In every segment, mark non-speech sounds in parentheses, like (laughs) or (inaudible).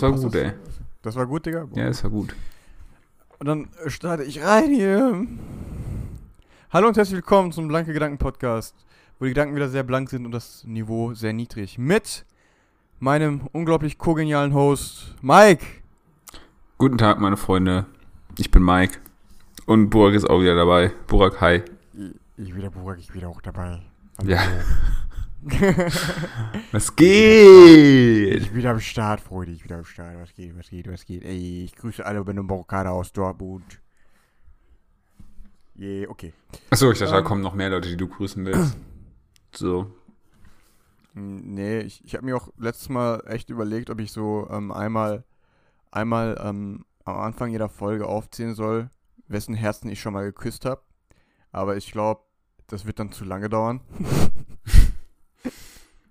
das war gut, das? ey. Das war gut, Digga? Ja, das war gut. Und dann starte ich rein hier. Hallo und herzlich willkommen zum Blanke Gedanken Podcast, wo die Gedanken wieder sehr blank sind und das Niveau sehr niedrig. Mit meinem unglaublich kogenialen Host Mike. Guten Tag, meine Freunde. Ich bin Mike. Und Burak ist auch wieder dabei. Burak, hi. Ich wieder Burak, ich wieder auch dabei. Ja. (laughs) Was geht? Ich wieder am Start, Freunde, ich wieder am Start. Was geht, was geht, was geht? Ey, ich grüße alle bei einem Borkada aus Dortmund. Yeah, okay. Achso, ich dachte, da Ähm. kommen noch mehr Leute, die du grüßen willst. (clears throat) So. Nee, ich, ich habe mir auch letztes Mal echt überlegt, ob ich so ähm, einmal, einmal ähm, am Anfang jeder Folge aufzählen soll, wessen Herzen ich schon mal geküsst habe. Aber ich glaube, das wird dann zu lange dauern. (laughs)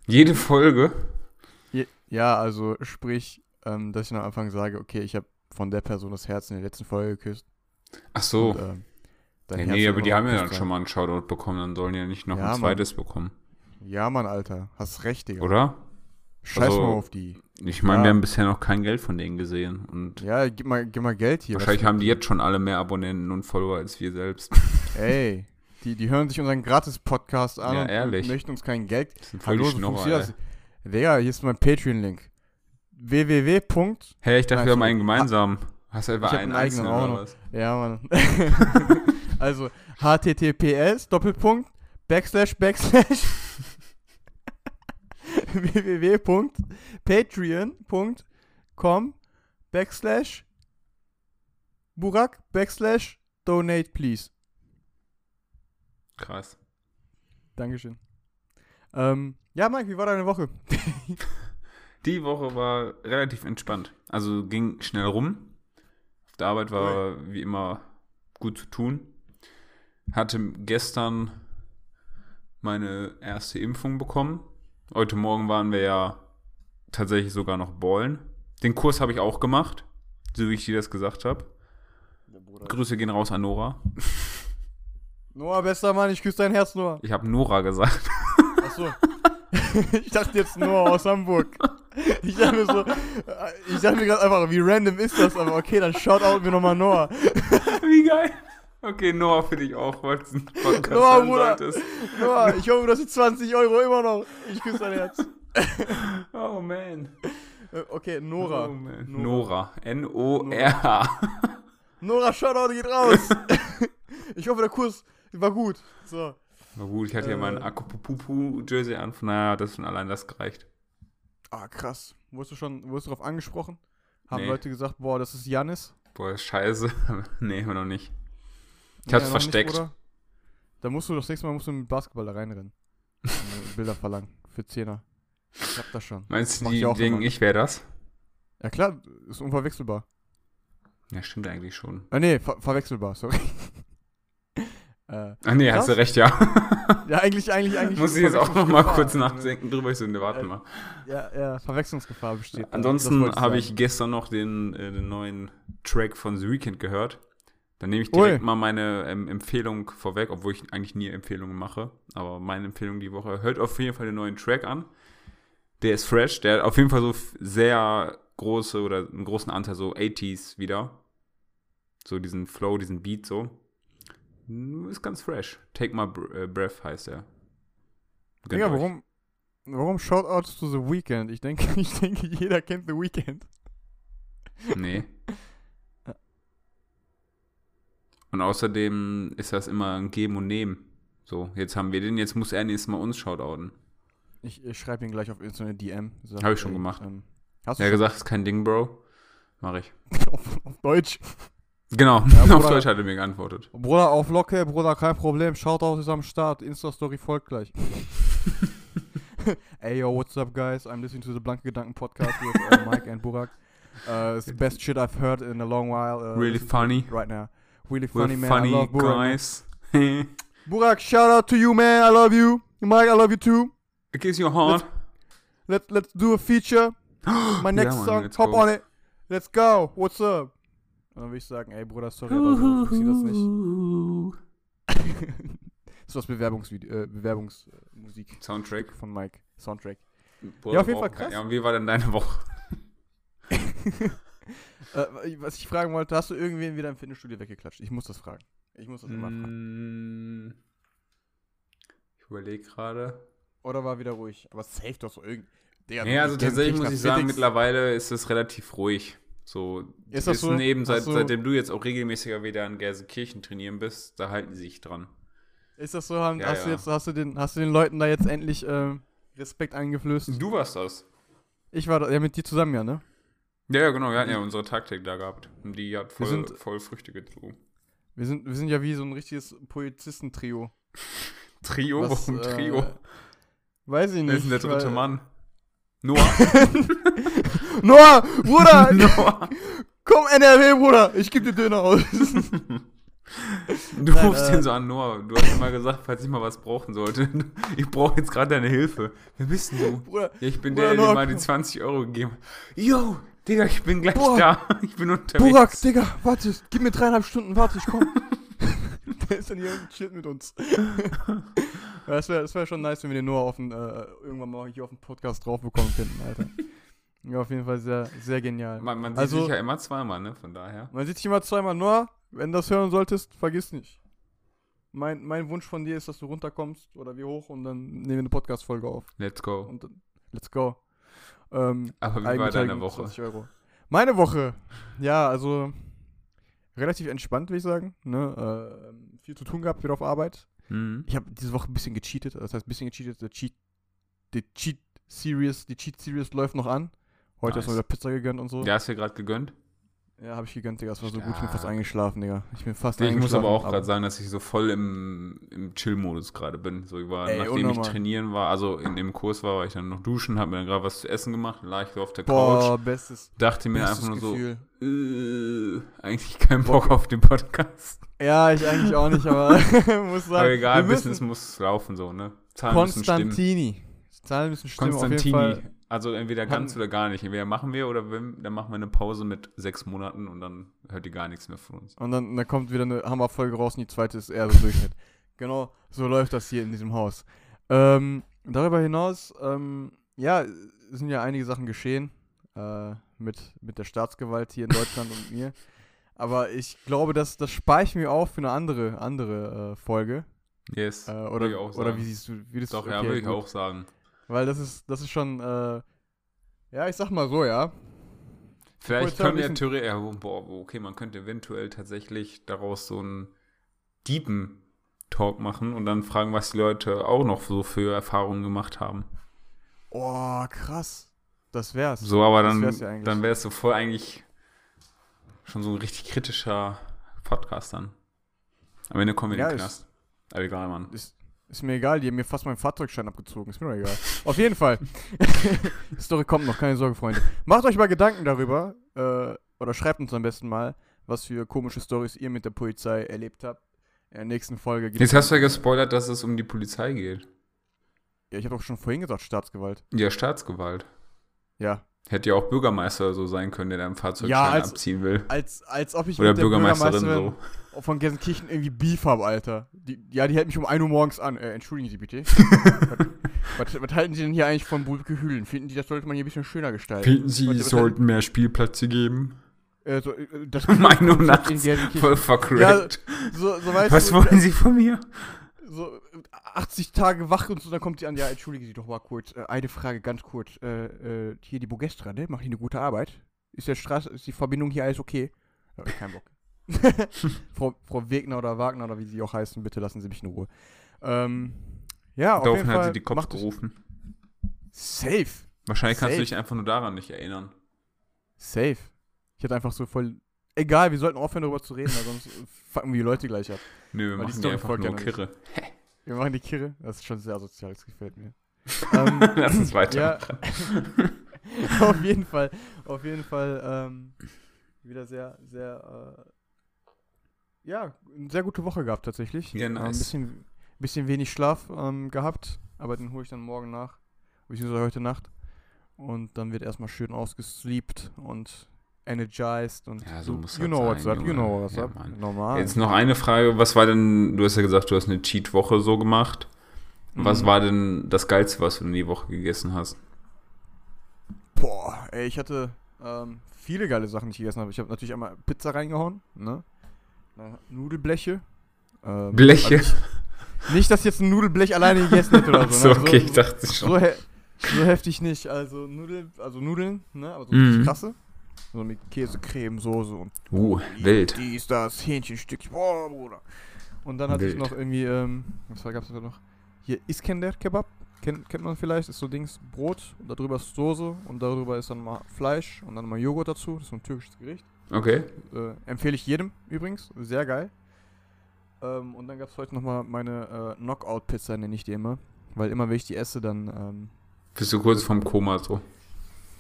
Jede Folge. Ja, also sprich, ähm, dass ich am Anfang sage, okay, ich habe von der Person das Herz in der letzten Folge geküsst. Ach so. Und, ähm, Ja, nee, aber die haben ja dann schon mal einen Shoutout bekommen, dann sollen die ja nicht noch Ja, ein Mann. zweites bekommen. Ja, Mann, Alter. Hast recht, Digga. Oder? Scheiß Also, mal auf die. Ich meine, Ja. wir haben bisher noch kein Geld von denen gesehen. Und Ja, gib mal, gib mal Geld hier. wahrscheinlich haben die jetzt schon alle mehr Abonnenten und Follower als wir selbst. Ey, die, die hören sich unseren Gratis-Podcast an Ja, und ehrlich. möchten uns kein Geld. Das sind voll die so Schnorrer. Digga, hier ist mein Patreon-Link. www. Hey, ich dachte, Nein, wir haben einen gemeinsamen. Hast du hab einen einen eigenen oder was? Ja, Mann. (laughs) also, https, Doppelpunkt, Backslash, Backslash, (laughs) www.patreon.com, Backslash, Burak, Backslash, Donate, please. Krass. Dankeschön. Ähm, ja, Mike, wie war deine Woche? (laughs) Die Woche war relativ entspannt. Also ging schnell rum. Auf der Arbeit war wie immer gut zu tun. Hatte gestern meine erste Impfung bekommen. Heute Morgen waren wir ja tatsächlich sogar noch ballen. Den Kurs habe ich auch gemacht, so wie ich dir das gesagt habe. Grüße gehen raus an Nora. (laughs) Noah, bester Mann, ich küsse dein Herz, Noah. Ich habe Nora gesagt. Achso. (laughs) ich dachte jetzt Noah aus Hamburg. Ich dachte mir so, äh, ich dachte mir gerade einfach, wie random ist das? Aber okay, dann shoutout mir nochmal Noah. Wie geil. Okay, Noah für dich auch, weil es ein Podcast Noah, Bruder. Noah, ich hoffe, dass die 20 Euro immer noch. Ich küsse dein Herz. Oh man. Äh, Okay, Nora. Oh, man. Nora. Nora. N-O-R-A. Nora, Shoutout geht raus. ich hoffe, der Kurs war gut. So. Na gut, ich hatte ja Äh. mein Akupupu-Jersey an, von daher hat das schon allein das gereicht. Ah, krass. Wurdest du schon, wurdest du darauf angesprochen? Haben Nee. Leute gesagt, boah, das ist Janis? Boah, scheiße. (laughs) nee, immer noch nicht. Ich hab's nicht, versteckt. Bruder. Da musst du das nächste Mal musst du mit Basketball da reinrennen. Bilder verlangen. Für Zehner. Ich hab das schon. Meinst du, die ich denken, ich wäre das? Ja klar, ist unverwechselbar. Ja, stimmt eigentlich schon. Ah nee, ver verwechselbar, sorry. Äh, Ah nee, hast du recht, ja. ja, eigentlich, eigentlich, eigentlich. Muss ich jetzt auch noch mal Verwechslungsgefahr. kurz nachdenken drüber. Ich so, ne, warte Äh, mal. Ja, ja, Verwechslungsgefahr besteht. Ansonsten habe ich gestern noch den, äh, den neuen Track von The Weeknd gehört. Dann nehme ich Ui. direkt mal meine ähm, Empfehlung vorweg, obwohl ich eigentlich nie Empfehlungen mache. Aber meine Empfehlung die Woche, hört auf jeden Fall den neuen Track an. Der ist fresh, der hat auf jeden Fall so sehr große oder einen großen Anteil so 80s wieder. So diesen Flow, diesen Beat so. Hm, Ist ganz fresh. Take My äh, Breath heißt er. Euch. warum, warum Shoutouts to The Weeknd? Ich denke, (laughs) ich denke, jeder kennt The Weeknd. Nee. (laughs) Und außerdem ist das immer ein Geben und Nehmen. So, jetzt haben wir den, jetzt muss er nächstes Mal uns shoutouten. Ich, ich schreibe ihn gleich auf Instagram DM. Sag, Hab ich schon ey, gemacht. Ähm, hast du Er hat schon? gesagt, ist kein Ding, Bro. Mach ich. (laughs) auf, auf Deutsch. Genau, Ja, (laughs) auf Bruder. Deutsch hat er mir geantwortet. Bruder, auf Locke, Bruder, kein Problem. Shoutout ist am Start. Insta-Story folgt gleich. (laughs) Ey, yo, what's up, guys? I'm listening to the Blanke Gedanken podcast with uh, (laughs) Mike and Burak. Uh, it's the best shit I've heard in a long while. Uh, Really funny. it Right now. Really We're funny, man. funny I love Burak. guys. Burak, shout out to you, man. I love you. Mike, I love you too. Kiss your heart. Let's let's do a feature. (gasps) My next Mann, song, let's hop go. on it. Let's go. What's up? Und dann würde ich sagen, ey Bruder, sorry, aber so funktioniert das nicht. (laughs) das ist was Bewerbungsvideo, äh, Bewerbungsmusik Soundtrack. von Mike. Soundtrack. Boah, Ja, auf jeden. Fall krass. Ja, und wie war denn deine Woche? (laughs) äh, was ich fragen wollte, hast du irgendwen wieder im Fitnessstudio weggeklatscht? Ich muss das fragen. Ich muss das immer fragen. Mm, Ich überlege gerade. Oder war wieder ruhig? Aber safe doch so irgendwie. Ja, also tatsächlich muss ich sagen, mittlerweile ist es relativ ruhig. So, Ist das so? wissen eben, seit, du- seitdem du jetzt auch regelmäßiger wieder in Gelsenkirchen trainieren bist, da halten die sich dran. Ist das so? Haben, Ja, hast, Du ja. jetzt, hast, du den, hast du den Leuten da jetzt endlich ähm, Respekt eingeflößt? Du warst das. Ich war da, ja mit dir zusammen, ja, ne? Ja, ja, genau, wir hatten ja unsere Taktik da gehabt. Und die hat voll, sind- voll Früchte gezogen. Wir sind, wir sind ja wie so ein richtiges Polizistentrio. (laughs) Trio, Was, warum äh, Trio? Weiß ich nicht. Ist denn der dritte Mann? Noah. (laughs) (laughs) Noah, Bruder, (laughs) Noah. komm NRW, Bruder, ich geb dir Döner aus. (laughs) Du Nein, rufst äh, den so an, Noah. Du hast immer gesagt, falls ich mal was brauchen sollte. (laughs) Ich brauche jetzt gerade deine Hilfe. Wer bist denn du? Bruder, Ja, ich bin Bruder, der, der dir mal die 20 Euro gegeben hat. Yo, Digga, ich bin gleich Boah. da. Ich bin unterwegs. Burak, Digga, warte, gib mir dreieinhalb Stunden, warte, ich komm. der ist dann hier und chillt mit uns. das wäre das wär schon nice, wenn wir den Noah auf den, äh, irgendwann mal hier auf dem Podcast drauf bekommen könnten, Alter. Ja, auf jeden Fall sehr, sehr genial. Man, man sieht Also- sich ja immer zweimal, ne? Von daher. Man sieht sich immer zweimal, Noah, wenn du das hören solltest, vergiss nicht. Mein, mein Wunsch von dir ist, dass du runterkommst oder wie hoch und dann nehmen wir eine Podcast-Folge auf. Let's go. Und let's go. Ähm, Aber wie war deine Woche? 20 Euro. Meine Woche, ja, also relativ entspannt, würde ich sagen. Ne? Ähm, viel zu tun gehabt wieder auf Arbeit. Mhm. Ich habe diese Woche ein bisschen gecheatet, das heißt ein bisschen gecheatet. Der Cheat, die Cheat Series, die Cheat Series läuft noch an. Heute Nice. hast du wieder Pizza gegönnt und so. Der hast du dir gerade gegönnt? Ja, habe ich gegönnt, Digga. Das war so gut. Ich bin fast Stark. eingeschlafen, Digga. Ich bin fast Ich muss eingeschlafen. aber auch gerade sagen, dass ich so voll im, im Chill-Modus gerade bin. So, ich war, Ey, nachdem ich unnormal. trainieren war, also in dem Kurs war, war ich dann noch duschen, habe mir dann gerade was zu essen gemacht, lag ich so auf der Boah, Couch, bestes, dachte mir bestes einfach nur Gefühl. so, äh, eigentlich keinen Bock auf den Podcast. Ja, ich eigentlich auch nicht, aber (laughs) (laughs) muss sagen. Aber egal, Business muss laufen so, ne? Zahlen müssen stimmen. Konstantini. Zahlen müssen stimmen, auf jeden Konstantini. Also entweder ganz oder gar nicht. Entweder machen wir oder wenn, dann machen wir eine Pause mit sechs Monaten und dann hört ihr gar nichts mehr von uns. Und dann, dann kommt wieder eine Hammerfolge raus und die zweite ist eher so Durchschnitt. (laughs) genau, so läuft das hier in diesem Haus. Ähm, darüber hinaus, ähm, ja, es sind ja einige Sachen geschehen äh, mit, mit der Staatsgewalt hier in Deutschland und mir. (laughs) Aber ich glaube, das, das spare ich mir auf für eine andere, andere äh, Folge. Yes. Äh, Würde oder, ich auch oder wie siehst du, wie das Doch, ja, okay, würde ich gut. auch sagen. Weil das ist, das ist schon, äh, ja, ich sag mal so, ja. Vielleicht ja bisschen- theoretisch, ja, boah, okay, man könnte eventuell tatsächlich daraus so einen deepen Talk machen und dann fragen, was die Leute auch noch so für Erfahrungen gemacht haben. Oh, krass. Das wär's. So, aber dann, wär's ja dann wäre es so voll eigentlich schon so ein richtig kritischer Podcast dann. Am Ende kommen wir in Ja, den ist- Knast. Aber egal, Mann. Ist, ist mir egal, die haben mir fast meinen Fahrzeugschein abgezogen. Ist mir doch egal. Auf jeden Fall. (laughs) Die Story kommt noch, keine Sorge, Freunde. Macht euch mal Gedanken darüber, äh, oder schreibt uns am besten mal, was für komische Stories ihr mit der Polizei erlebt habt. In der nächsten Folge geht Jetzt hast du ja gespoilert, dass es um die Polizei geht. Ja, ich habe doch schon vorhin gesagt, Staatsgewalt. Ja, Staatsgewalt. Ja. Hätte ja auch Bürgermeister so sein können, der dein Fahrzeugschein Ja, als- abziehen will. Als, als ob ich Oder mit der Bürgermeisterin so. Bürgermeisterin von Gelsenkirchen irgendwie Beef habe, Alter. Die, ja, die hält mich um 1 Uhr morgens an. Äh, entschuldigen Sie bitte. was, (laughs) was, was halten Sie denn hier eigentlich von Bulke Hühlen? Finden Sie, das sollte man hier ein bisschen schöner gestalten? Finden Sie, was- sollten mehr Spielplätze geben? Äh, so, äh, das Um 1 Uhr nachts. Voll vercrackt. So, so weißt Was du, wollen Sie von mir? So äh, 80 Tage wach und so, dann kommt sie an, ja, entschuldigen Sie doch mal kurz, äh, eine Frage ganz kurz. Äh, äh, hier die Bogestra, ne? Macht die eine gute Arbeit? Ist der Straße, ist die Verbindung hier alles okay? Ich kein Bock. (laughs) Frau, Frau Wegner oder Wagner oder wie sie auch heißen, bitte lassen Sie mich in Ruhe. Ähm, ja, auf Daraufhin jeden hat Fall. sie die es- gerufen. Safe. Wahrscheinlich kannst Safe. du dich einfach nur daran nicht erinnern. Safe. Ich hatte einfach so voll. Egal, wir sollten aufhören darüber zu reden, weil sonst (laughs) fucken wir die Leute gleich ab. Nö, wir Weil machen die einfach nur Kirre. Wir machen die Kirre. Das ist schon sehr sozial, das gefällt mir. (laughs) ähm, Lass uns weiter. Ja, (laughs) auf jeden Fall, auf jeden Fall ähm, wieder sehr, sehr, äh, ja, eine sehr gute Woche gehabt tatsächlich. Ja, Ähm, ein nice. bisschen, bisschen wenig Schlaf ähm, gehabt, aber den hole ich dann morgen nach, beziehungsweise heute Nacht. Und dann wird erstmal schön ausgesleept und energized und Ja, so muss you know what's up, you know what's up. Normal. Jetzt noch eine Frage. Was war denn, du hast ja gesagt, du hast eine Cheat-Woche so gemacht. Was Mhm. war denn das Geilste, was du in die Woche gegessen hast? Boah, ey, ich hatte, Ähm, viele geile Sachen, die ich gegessen habe. Ich habe natürlich einmal Pizza reingehauen, ne? Nudelbleche. Ähm, Bleche. also nicht, nicht, dass ich jetzt ein Nudelblech alleine gegessen hätte oder so. so, ne? okay, ich dachte schon. so, he so heftig nicht. Also Nudel, also Nudeln, ne? Aber so Mhm. krasse. So mit Käse, Creme, Soße und Uh, wild. dies, das, Hähnchenstückchen. Boah, Bruder. Und dann hatte ich Wild. noch irgendwie, ähm, was gab es da noch? Hier Iskender Kebab. Kennt, kennt man vielleicht, ist so Dings Brot, und darüber ist Soße und darüber ist dann mal Fleisch und dann mal Joghurt dazu. Das ist so ein türkisches Gericht. Okay. Äh, empfehle ich jedem übrigens. Sehr geil. Ähm, und dann gab es heute nochmal meine äh, Knockout-Pizza, nenne ich die immer. Weil immer, wenn ich die esse, dann, ähm, Bist du kurz vom Koma so?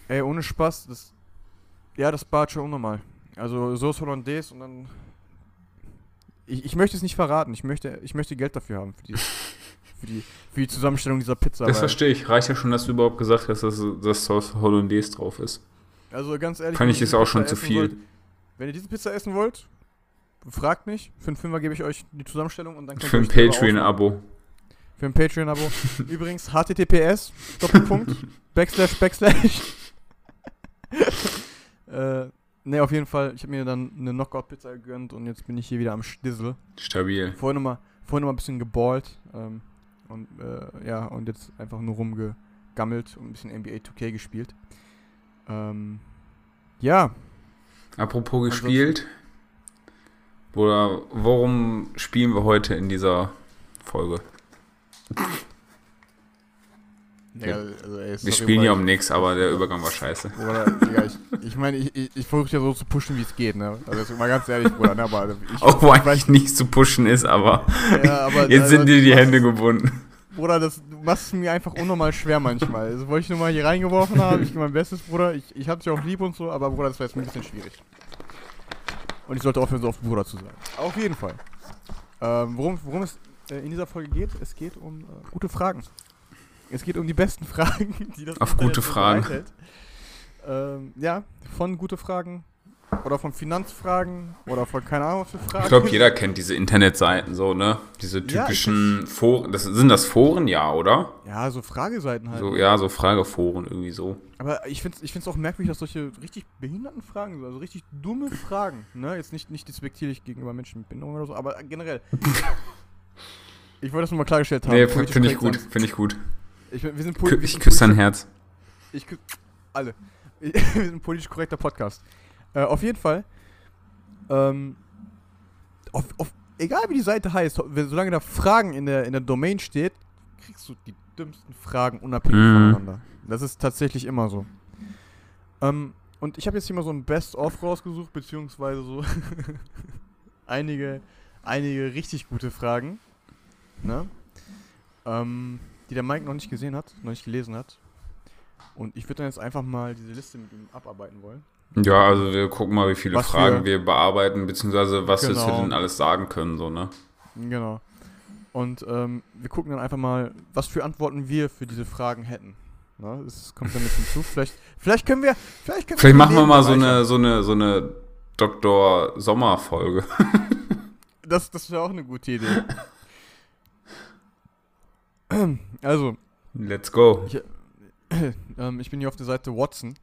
ey, ohne Spaß, das, ja, das bart schon unnormal. Also Sauce Hollandaise und dann, ich, ich möchte es nicht verraten. Ich möchte, ich möchte Geld dafür haben, für die, (laughs) für die, für die Zusammenstellung dieser Pizza. Das verstehe ich. Reicht ja schon, dass du überhaupt gesagt hast, dass das Sauce Hollandaise drauf ist. Also ganz ehrlich. Fand wenn ich das auch schon zu viel. Wollt, wenn ihr diese Pizza essen wollt, fragt mich. Für einen Fünfer gebe ich euch die Zusammenstellung und dann könnt Für ihr ein. Patreon-Abo. Für ein Patreon-Abo. (laughs) Übrigens, https, Doppelpunkt, (laughs) Backslash, Backslash. Äh, ne, auf jeden Fall. Ich habe mir dann eine Knockout-Pizza gegönnt und jetzt bin ich hier wieder am Stissel. Stabil. Vorhin nochmal vorhin noch mal ein bisschen geballt. Ähm, und äh, ja, und jetzt einfach nur rumgegammelt und ein bisschen NBA 2K gespielt. Ähm, ja, Apropos gespielt. Oder worum spielen wir heute in dieser Folge? Ja, also, ey, Wir spielen ja um nichts, aber der Übergang war scheiße. (laughs) Bruder, Digga, ich ich meine, ich, ich, ich versuche ja so zu pushen, wie es geht, ne? Also jetzt mal ganz ehrlich, Bruder, ne? Aber ich, (laughs) Auch wo ich eigentlich nicht zu pushen ist, aber ja, aber, (laughs) jetzt also, sind dir die Hände gebunden. Bruder, das, machst es mir einfach unnormal schwer manchmal. Das wollte ich nur mal hier reingeworfen haben. Ich gebe mein Bestes, Bruder. Ich, ich hab dich auch lieb und so, aber Bruder, das war jetzt ein bisschen schwierig. Und ich sollte aufhören, so oft Bruder zu sagen. Auf jeden Fall. Ähm, worum, worum es äh, in dieser Folge geht, es geht um äh, gute Fragen. Es geht um die besten Fragen, (laughs) die das Auf gute Fragen. Ähm, ja, von gute Fragen oder von Finanzfragen oder von keine Ahnung was für Fragen. Ich glaube, jeder kennt diese Internetseiten so, ne? Diese Ja, typischen Foren. Das, sind das Foren, ja, oder? Ja, so Frageseiten halt. So, ja, so Frageforen irgendwie so. Aber ich finde es ich find's auch merkwürdig, dass solche richtig behinderten Fragen sind, also richtig dumme Fragen, ne? Jetzt nicht, nicht despektierlich gegenüber Menschen mit Behinderung oder so, aber generell. (laughs) ich wollte das nur mal klargestellt haben. Nee, finde ich gut, finde ich gut. Ich, wir sind wir ich küsse dein Herz. Ich küsse alle. (laughs) wir sind ein politisch korrekter Podcast. Äh, auf jeden Fall. Ähm, auf, auf, egal wie die Seite heißt, solange da Fragen in der, in der Domain steht, kriegst du die dümmsten Fragen unabhängig Mhm. voneinander. Das ist tatsächlich immer so. Ähm, und ich habe jetzt hier mal so ein Best-of rausgesucht, beziehungsweise so (laughs) einige, einige richtig gute Fragen. Ne? Ähm, die der Mike noch nicht gesehen hat, noch nicht gelesen hat. Und ich würde dann jetzt einfach mal diese Liste mit ihm abarbeiten wollen. Ja, also wir gucken mal, wie viele Was Fragen für- wir bearbeiten, beziehungsweise was wir Genau. denen alles sagen können, so, ne? Genau. Und ähm, wir gucken dann einfach mal, was für Antworten wir für diese Fragen hätten. Ne? Das kommt dann mit (laughs) hinzu. Vielleicht, vielleicht können wir. Vielleicht, können Vielleicht die machen wir mal so eine, so eine, so eine Dr. Sommer-Folge. Das, das wäre auch eine gute Idee. (laughs) (clears throat) also, Let's go. (clears throat) ähm, ich bin hier auf der Seite Watson.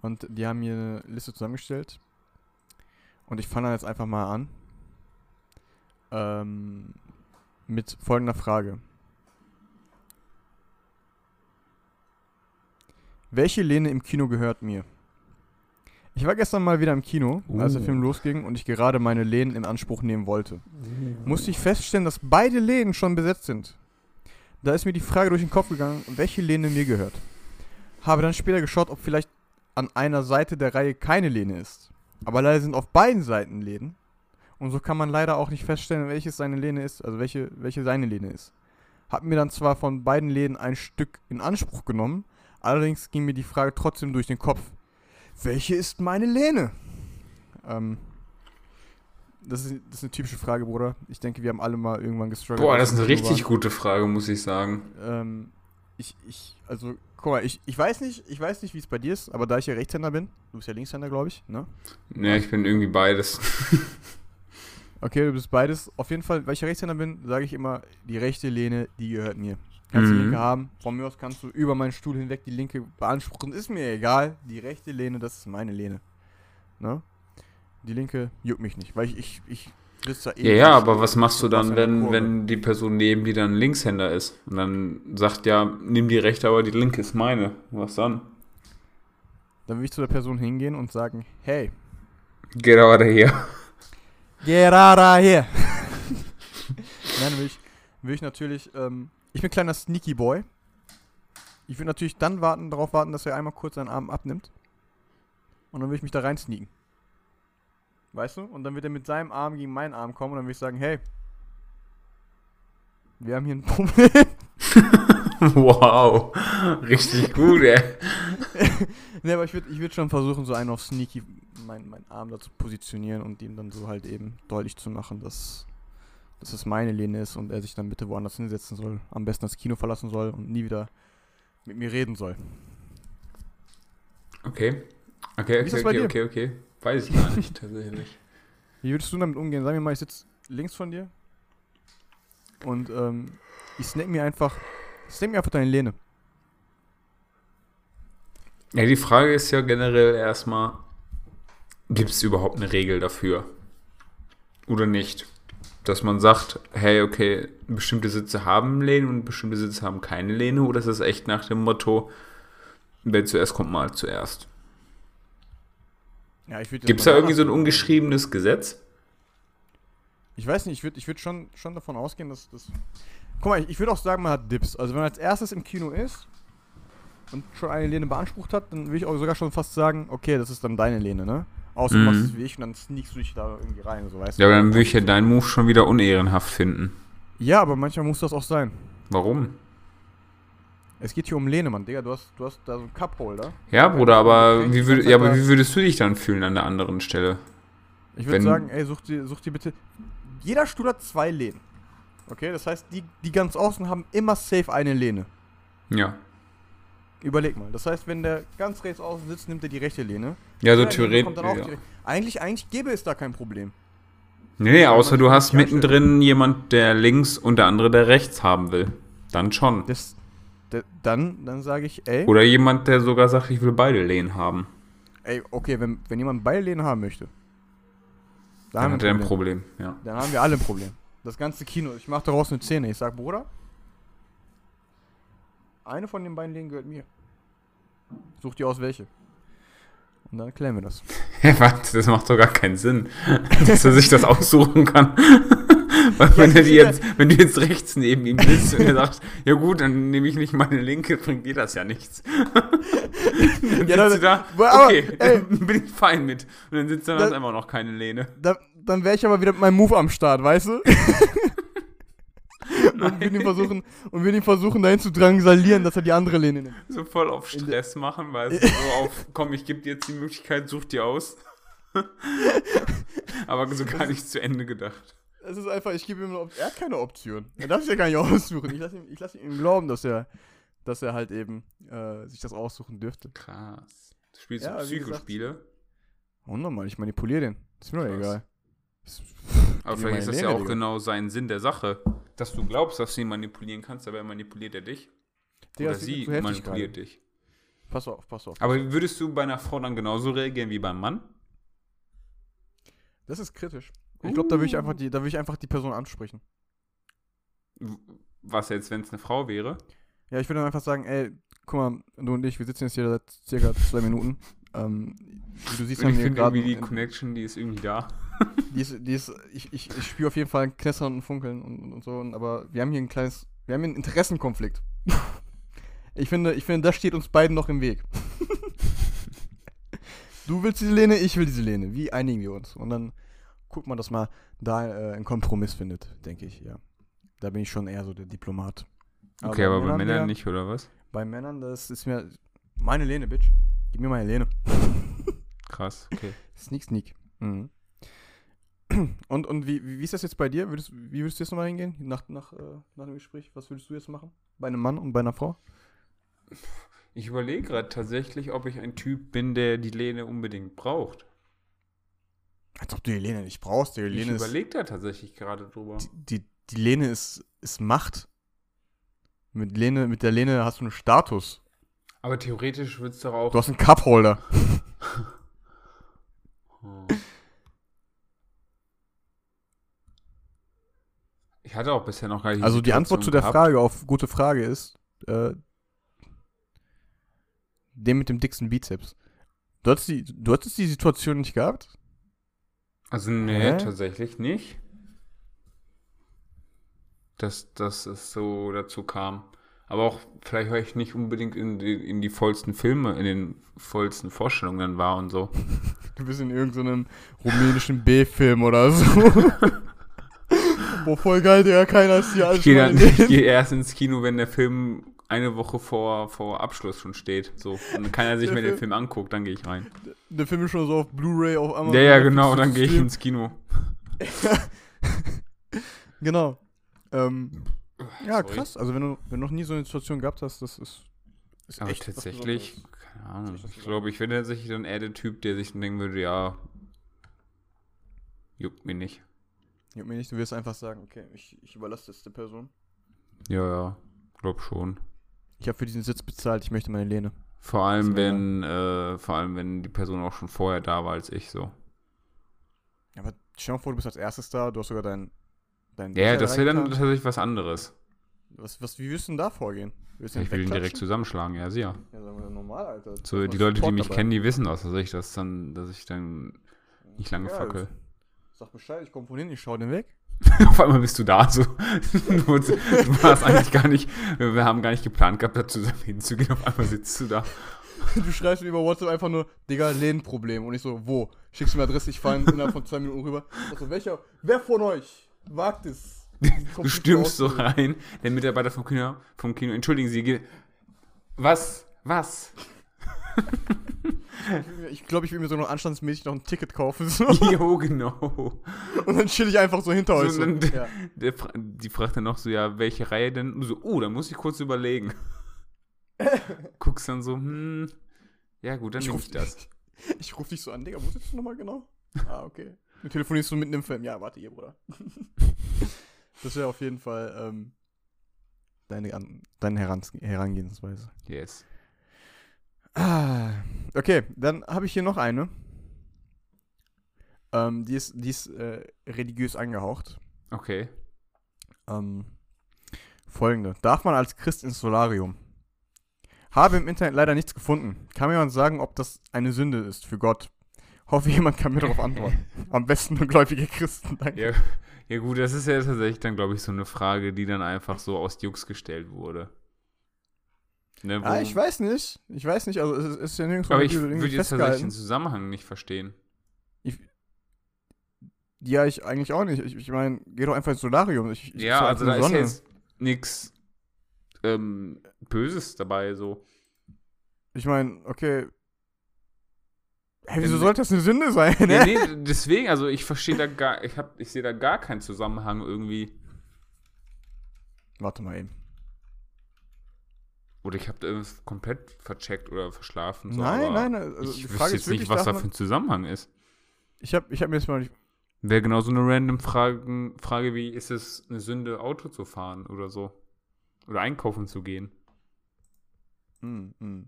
Und die haben mir eine Liste zusammengestellt. Und ich fange dann jetzt einfach mal an. Ähm, mit folgender Frage. Welche Lehne im Kino gehört mir? Ich war gestern mal wieder im Kino, als der Uh. Film losging und ich gerade meine Lehnen in Anspruch nehmen wollte. Musste ich feststellen, dass beide Lehnen schon besetzt sind. Da ist mir die Frage durch den Kopf gegangen, welche Lehne mir gehört. Habe dann später geschaut, ob vielleicht an einer Seite der Reihe keine Lehne ist. Aber leider sind auf beiden Seiten Läden. Und so kann man leider auch nicht feststellen, welches seine Lehne ist, also welche, welche seine Lehne ist. Hab mir dann zwar von beiden Läden ein Stück in Anspruch genommen, allerdings ging mir die Frage trotzdem durch den Kopf. Welche ist meine Lehne? Ähm, das ist, das ist eine typische Frage, Bruder. Ich denke, wir haben alle mal irgendwann gestruggelt. Boah, das ist eine richtig waren. gute Frage, muss ich sagen. Ähm, ich, ich, also, guck mal, ich, ich weiß nicht, ich weiß nicht, wie es bei dir ist, aber da ich ja Rechtshänder bin, du bist ja Linkshänder, glaube ich, ne? Ne, ich bin irgendwie beides. Okay, du bist beides. Auf jeden Fall, weil ich ja Rechtshänder bin, sage ich immer, die rechte Lehne, die gehört mir. Kannst die Mhm. linke haben. Von mir aus kannst du über meinen Stuhl hinweg die linke beanspruchen. Ist mir egal. Die rechte Lehne, das ist meine Lehne. Ne? Die linke juckt mich nicht, weil ich, ich, ich sitze da Ja, eh ja, nicht aber was machst du dann, wenn, wenn die Person neben dir dann Linkshänder ist? Und dann sagt ja, nimm die rechte, aber die linke ist meine. Was dann? Dann will ich zu der Person hingehen und sagen, hey, Get out of here. Gerara hier. (laughs) Nein, will ich, will ich natürlich, ähm, ich bin kleiner Sneaky Boy. Ich will natürlich dann warten, darauf warten, dass er einmal kurz seinen Arm abnimmt. Und dann will ich mich da rein sneaken. Weißt du? Und dann wird er mit seinem Arm gegen meinen Arm kommen und dann will ich sagen, hey, wir haben hier ein Problem. (laughs) wow. Richtig gut, ey. (laughs) ne, aber ich würde ich würd schon versuchen, so einen auf Sneaky meinen mein Arm da zu positionieren und ihm dann so halt eben deutlich zu machen, dass, dass es meine Lehne ist und er sich dann bitte woanders hinsetzen soll. Am besten das Kino verlassen soll und nie wieder mit mir reden soll. Okay. Okay, okay, okay, okay, okay. Weiß ich gar nicht, (laughs) tatsächlich. Wie würdest du damit umgehen? Sag mir mal, ich sitze links von dir und ähm, ich snack mir einfach, snack mir einfach deine Lehne. Ja, die Frage ist ja generell erstmal, gibt es überhaupt eine Regel dafür? Oder nicht? Dass man sagt, hey, okay, bestimmte Sitze haben Lehne und bestimmte Sitze haben keine Lehne, oder ist es echt nach dem Motto, wer zuerst kommt, mal zuerst? Ja, Gibt es da irgendwie so ein ungeschriebenes Gesetz? Ich weiß nicht, ich würde ich würd schon, schon davon ausgehen, dass das. Guck mal, ich, ich würde auch sagen, man hat Dips. Also wenn man als erstes im Kino ist und schon eine Lehne beansprucht hat, dann würde ich auch sogar schon fast sagen, okay, das ist dann deine Lehne, ne? Außer du Mhm. machst es wie ich und dann sneakst du dich da irgendwie rein, so weißt Ja, du. aber dann würde ich ja deinen Move schon wieder unehrenhaft finden. Ja, aber manchmal muss das auch sein. Warum? Es geht hier um Lehne, Mann, Digga. Du hast, du hast da so einen Cupholder. Ja, Bruder, aber wie, würd, ja, Zeit aber wie würdest du dich dann fühlen an der anderen Stelle? Ich würde sagen, ey, such dir, such dir bitte. Jeder Stuhl hat zwei Lehnen. Okay, das heißt, die, die ganz außen haben immer safe eine Lehne. Ja. Überleg mal. Das heißt, wenn der ganz rechts außen sitzt, nimmt er die rechte Lehne. Ja, so theoretisch. dann Ja. Eigentlich, eigentlich gäbe es da kein Problem. Nee, außer du hast mittendrin jemand, der links und der andere, der rechts haben will. Dann schon. Das, da- dann, dann sage ich, ey, Oder jemand, der sogar sagt, ich will beide Lehnen haben. ey, okay, wenn, wenn jemand beide Lehnen haben möchte, da Dann haben hat wir er ein Problem. Problem. Ja. Dann haben wir alle ein Problem. Das ganze Kino, ich mache daraus eine Szene. Ich sag, Bruder, eine von den beiden Lehnen gehört mir. Such dir aus welche. Und dann klären wir das. (laughs) Warte, das macht doch gar keinen Sinn, (laughs) dass er sich das aussuchen kann. (laughs) Weil wenn, Ja, die sicher. jetzt, wenn du jetzt rechts neben ihm bist und er sagt, ja gut, dann nehme ich nicht meine linke, bringt dir das ja nichts. dann Ja, sitzt du da, aber, okay, ey. dann bin ich fein mit. Und dann sitzt er Das- hat einfach noch keine Lehne. Da, dann wäre ich aber wieder mit meinem Move am Start, weißt du? (laughs) und würde ihn versuchen, und würde ihn versuchen, dahin zu drangsalieren, dass er die andere Lehne nimmt. So voll auf Stress machen, weißt (laughs) du, so auf, komm, ich gebe dir jetzt die Möglichkeit, such dir aus. (laughs) Aber so gar nicht zu Ende gedacht. Es ist einfach, ich gebe ihm eine Option. Er hat keine Option. Er darf sich ja gar nicht aussuchen. Ich lasse ihm, ich lass ihm glauben, dass er, dass er halt eben äh, sich das aussuchen dürfte. Krass. Du spielst Ja. Psychospiele. Unnormal, ich manipuliere den. Ist mir doch egal. Aber vielleicht ist das Lehne, ja auch Digga. genau sein Sinn der Sache. Dass du glaubst, dass du ihn manipulieren kannst, aber er manipuliert er dich. Digga, Oder sie manipuliert dich. Pass auf, pass auf. Aber würdest du bei einer Frau dann genauso reagieren wie beim Mann? Das ist kritisch. Ich glaube, da will ich einfach die, da will ich einfach die Person ansprechen. Was jetzt, wenn es eine Frau wäre? Ja, ich würde dann einfach sagen, ey, guck mal, du und ich, wir sitzen jetzt hier seit circa zwei Minuten. Ähm, du siehst, Und ich finde irgendwie die Connection, die ist irgendwie da. Die ist, die ist, ich, ich, ich spüre auf jeden Fall ein Knistern und Funkeln und, und so, aber wir haben hier ein kleines, wir haben hier einen Interessenkonflikt. ich finde, ich finde, das steht uns beiden noch im Weg. du willst diese Lehne, ich will diese Lehne. Wie einigen wir uns? Und dann guckt man, dass man da äh, einen Kompromiss findet, denke ich, ja. Da bin ich schon eher so der Diplomat. Okay, aber bei Männern Digga, nicht, oder was? Bei Männern, das ist mir meine Lehne, Bitch. Gib mir meine Lehne. Krass, okay. Sneak, sneak. Mhm. Und, und wie, wie ist das jetzt bei dir? Würdest, wie würdest du jetzt nochmal hingehen? Nach, nach, äh, nach dem Gespräch? Was würdest du jetzt machen? Bei einem Mann und bei einer Frau? Ich überlege gerade tatsächlich, ob ich ein Typ bin, der die Lehne unbedingt braucht. Als ob du die Lehne nicht brauchst. Die Ich Lehne, ist, überlege da tatsächlich gerade drüber. die, die, die Lehne ist, ist Macht. Mit, Lehne, mit der Lehne hast du einen Status. Aber theoretisch wird es doch auch. Du hast einen Cupholder. Hm. (laughs) (laughs) hatte auch bisher noch gar nicht. Also die Antwort zu der Situation Frage auf gute Frage ist, äh, dem mit dem dicksten Bizeps. Du hattest, die, du hattest die Situation nicht gehabt? Also nee, Hä? tatsächlich nicht. Dass, dass es so dazu kam. Aber auch vielleicht, weil ich nicht unbedingt in die, in die vollsten Filme, in den vollsten Vorstellungen war und so. (laughs) Du bist in irgendeinem rumänischen B-Film oder so. (laughs) Boah, voll geil, Digga, keiner ist hier alles Ich gehe dann ich gehe erst ins Kino, wenn der Film eine Woche vor, vor Abschluss schon steht. So. Und dann kann er sich Der mir den Film- anguckt, dann gehe ich rein. Der Film ist schon so auf Blu-ray, auf Amazon. Ja, ja, genau, dann gehe ich ins Kino. (laughs) Genau. Ähm, ja, Sorry. krass. Also wenn du, wenn du noch nie so eine Situation gehabt hast, das ist, ist Aber echt tatsächlich, keine Ahnung. Ich glaube, ich wäre tatsächlich dann eher der Typ, der sich dann denken würde, ja, juckt mir nicht. Juckt mir nicht, du wirst einfach sagen, okay, ich, ich überlasse das der Person. Ja, ja, glaub schon. Ich habe für diesen Sitz bezahlt, ich möchte meine Lehne. Vor allem, wenn, äh, vor allem, wenn die Person auch schon vorher da war als ich so. Aber stell dir mal vor, du bist als erstes da, du hast sogar dein. dein Ja, Becher das wäre dann tatsächlich was anderes. Was, was, wie wirst du denn da vorgehen? Willst du Ich will ihn direkt zusammenschlagen, ja, sicher. Ja, sagen wir normal, Alter. So, die Leute, die Support mich dabei. kennen, die wissen das, dass ich das dann, dass ich dann nicht lange Ja, fackel. Sag Bescheid, ich komm von hinten, ich schau den weg. (laughs) Auf einmal bist du da, so. (laughs) Du, warst eigentlich gar nicht, wir haben gar nicht geplant gehabt, da zusammen hinzugehen. Auf einmal sitzt du da. (laughs) Du schreibst mir über WhatsApp einfach nur, Digga, Lehnenproblem. Und ich so, wo? Schickst du mir Adresse, ich fahre innerhalb von zwei Minuten rüber. Also, welcher, wer von euch wagt es? Du stürmst so rein, der Mitarbeiter vom Kino, vom Kino, entschuldigen Sie, was, was? (laughs) Ich glaube, ich will mir so noch anstandsmäßig noch ein Ticket kaufen. So. (laughs) Jo, genau. Und dann chill ich einfach so hinter euch. So, So. Ja. Der, die fragt dann noch so, ja, welche Reihe denn? Und so, oh, da muss ich kurz überlegen. (laughs) Guckst dann so, hm, ja gut, dann Ich nehme ruf, ich das. ich ruf dich so an, Digga, wo sitzt du nochmal genau? Ah, okay. Du telefonierst so mitten im Film. Ja, warte hier, Bruder. das wäre auf jeden Fall ähm, deine, deine Herangehensweise. Yes. Ah, okay, dann habe ich hier noch eine. Ähm, die ist, die ist äh, religiös angehaucht. Okay. Ähm, folgende. Darf man als Christ ins Solarium? Habe im Internet leider nichts gefunden. Kann mir jemand sagen, ob das eine Sünde ist für Gott? Hoffe, jemand kann mir darauf antworten. (laughs) Am besten nur gläubige Christen. Danke. Ja, ja gut, das ist ja tatsächlich dann, glaube ich, so eine Frage, die dann einfach so aus Jux gestellt wurde. Ne, Ah, ich weiß nicht. Ich weiß nicht. Also, es ist, es ist ja nirgendwo aber ich würde jetzt tatsächlich den. Zusammenhang nicht verstehen. Ja, ich eigentlich auch nicht. Ich, ich meine, geh doch einfach ins Solarium. Ich, ich ja, also da alten ist Sonne. jetzt nichts ähm, Böses dabei, so. Ich meine, okay. Hey, wieso sollte das eine Sünde sein? Ne? Ja, nee, deswegen, also ich verstehe da gar, ich hab, ich sehe da gar keinen Zusammenhang irgendwie. Warte mal eben. Oder ich habe da irgendwas komplett vercheckt oder verschlafen. So, nein, nein, also ich wüsste Frage jetzt nicht, was da für ein Zusammenhang ist. Ich habe ich hab mir jetzt mal nicht. Wäre genau so eine random Frage, Frage wie, ist es eine Sünde, Auto zu fahren oder so? Oder einkaufen zu gehen? Mm, mm.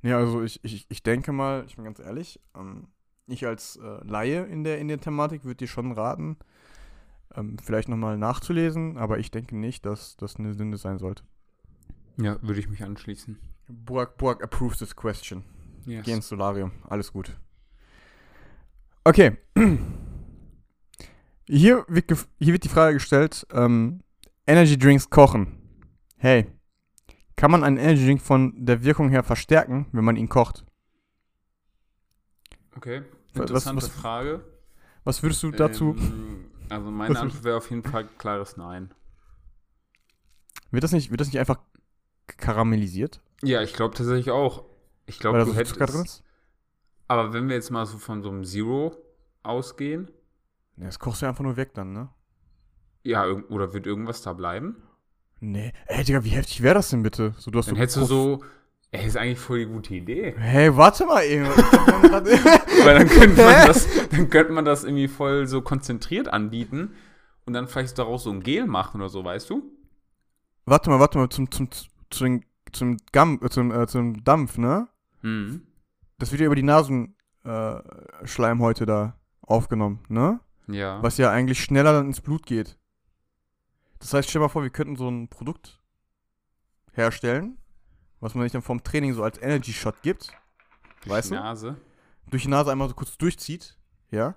Ja, also ich, ich, ich denke mal, ich bin ganz ehrlich, ähm, ich als äh, Laie in der, in der Thematik würde dir schon raten, ähm, vielleicht nochmal nachzulesen, aber ich denke nicht, dass das eine Sünde sein sollte. Ja, würde ich mich anschließen. Burak, Burak approves this question. Yes. Geh ins Solarium, alles gut. Okay. (clears throat) Hier wird, hier wird die Frage gestellt, ähm, Energy Drinks kochen. Hey, kann man einen Energy Drink von der Wirkung her verstärken, wenn man ihn kocht? Okay, Was- interessante was- Frage. Was würdest du dazu? Ähm, also meine Was- Antwort wäre auf jeden Fall klares Nein. Wird das nicht, wird das nicht einfach karamellisiert? Ja, ich glaube tatsächlich auch. Ich glaube, du so viel Zucker drin hättest. ist? Aber wenn wir jetzt mal so von so einem Zero ausgehen, Ja, das kochst du einfach nur weg dann, ne? ja, oder wird irgendwas da bleiben? Nee. Ey, Digga, wie heftig wäre das denn bitte? So, du hast Dann so hättest du so, ey, ist eigentlich voll die gute Idee. Hey, warte mal eben. (laughs) Weil dann könnte man das, (laughs) dann könnte man das irgendwie voll so konzentriert anbieten und dann vielleicht daraus so ein Gel machen oder so, weißt du? warte mal, warte mal, zum, zum, zu den, zum, Gam, äh, zum, äh, zum Dampf, ne? Mhm. Das wird ja über die Nasenschleimhäute äh, da aufgenommen, ne? Ja. Was ja eigentlich schneller dann ins Blut geht. Das heißt, stell dir mal vor, wir könnten so ein Produkt herstellen, was man sich dann vom Training so als Energy Shot gibt, Durch weißt die du? Nase. durch die Nase einmal so kurz durchzieht, ja?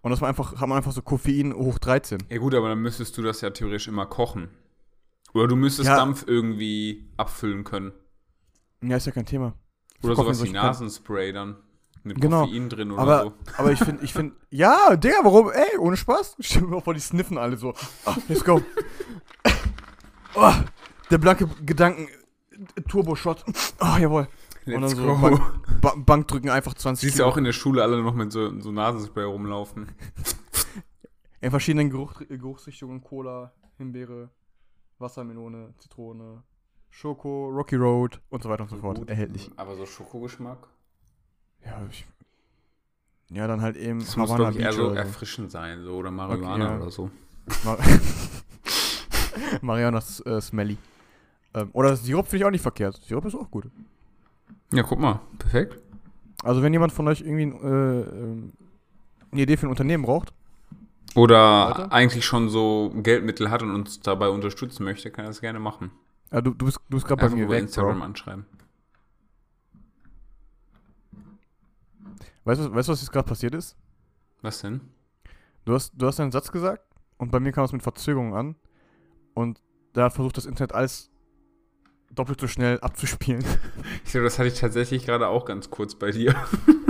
Und dass man einfach, hat man einfach so Koffein hoch 13. Ja gut, aber dann müsstest du das ja theoretisch immer kochen. Oder du müsstest Ja. Dampf irgendwie abfüllen können. Ja, ist ja kein Thema. Oder sowas wie. Nasenspray dann. Mit Genau. Koffein drin oder Aber, so. aber ich finde, ich finde, ja, Digga, warum, ey, ohne Spaß? Stell mir vor, die sniffen alle so. Ah, let's go. Oh, (laughs) der blanke Gedanken, Turbo-Shot. Oh, jawohl. und Let's dann so go. Ba Bankdrücken einfach 20 Siehst du auch in der Schule alle noch mit so, so Nasenspray rumlaufen. In verschiedenen Geruch, Geruchsrichtungen, Cola, Himbeere, Wassermelone, Zitrone, Schoko, Rocky Road und so weiter und so fort. Gut. Erhältlich. Aber so Schokogeschmack? Ja, ich, ja, dann halt eben Das muss, Havana glaube ich, eher so oder so. erfrischend sein. So, oder Marihuana ja. oder so. Mar (laughs) Mariana äh, Smelly. Ähm, oder Sirup finde ich auch nicht verkehrt. Sirup ist auch gut. Ja, guck mal. Perfekt. Also wenn jemand von euch irgendwie äh, ähm, eine Idee für ein Unternehmen braucht, Oder Weiter? eigentlich schon so Geldmittel hat und uns dabei unterstützen möchte, kann er das gerne machen. äh, du, du bist, du bist gerade bei mir über weg, Instagram Bro. anschreiben. Weißt du, weißt du, was jetzt gerade passiert ist? Was denn? Du hast, du hast einen Satz gesagt und bei mir kam es mit Verzögerung an und da hat versucht, das Internet alles doppelt so schnell abzuspielen. Ich glaube, das hatte ich tatsächlich gerade auch ganz kurz bei dir. (laughs)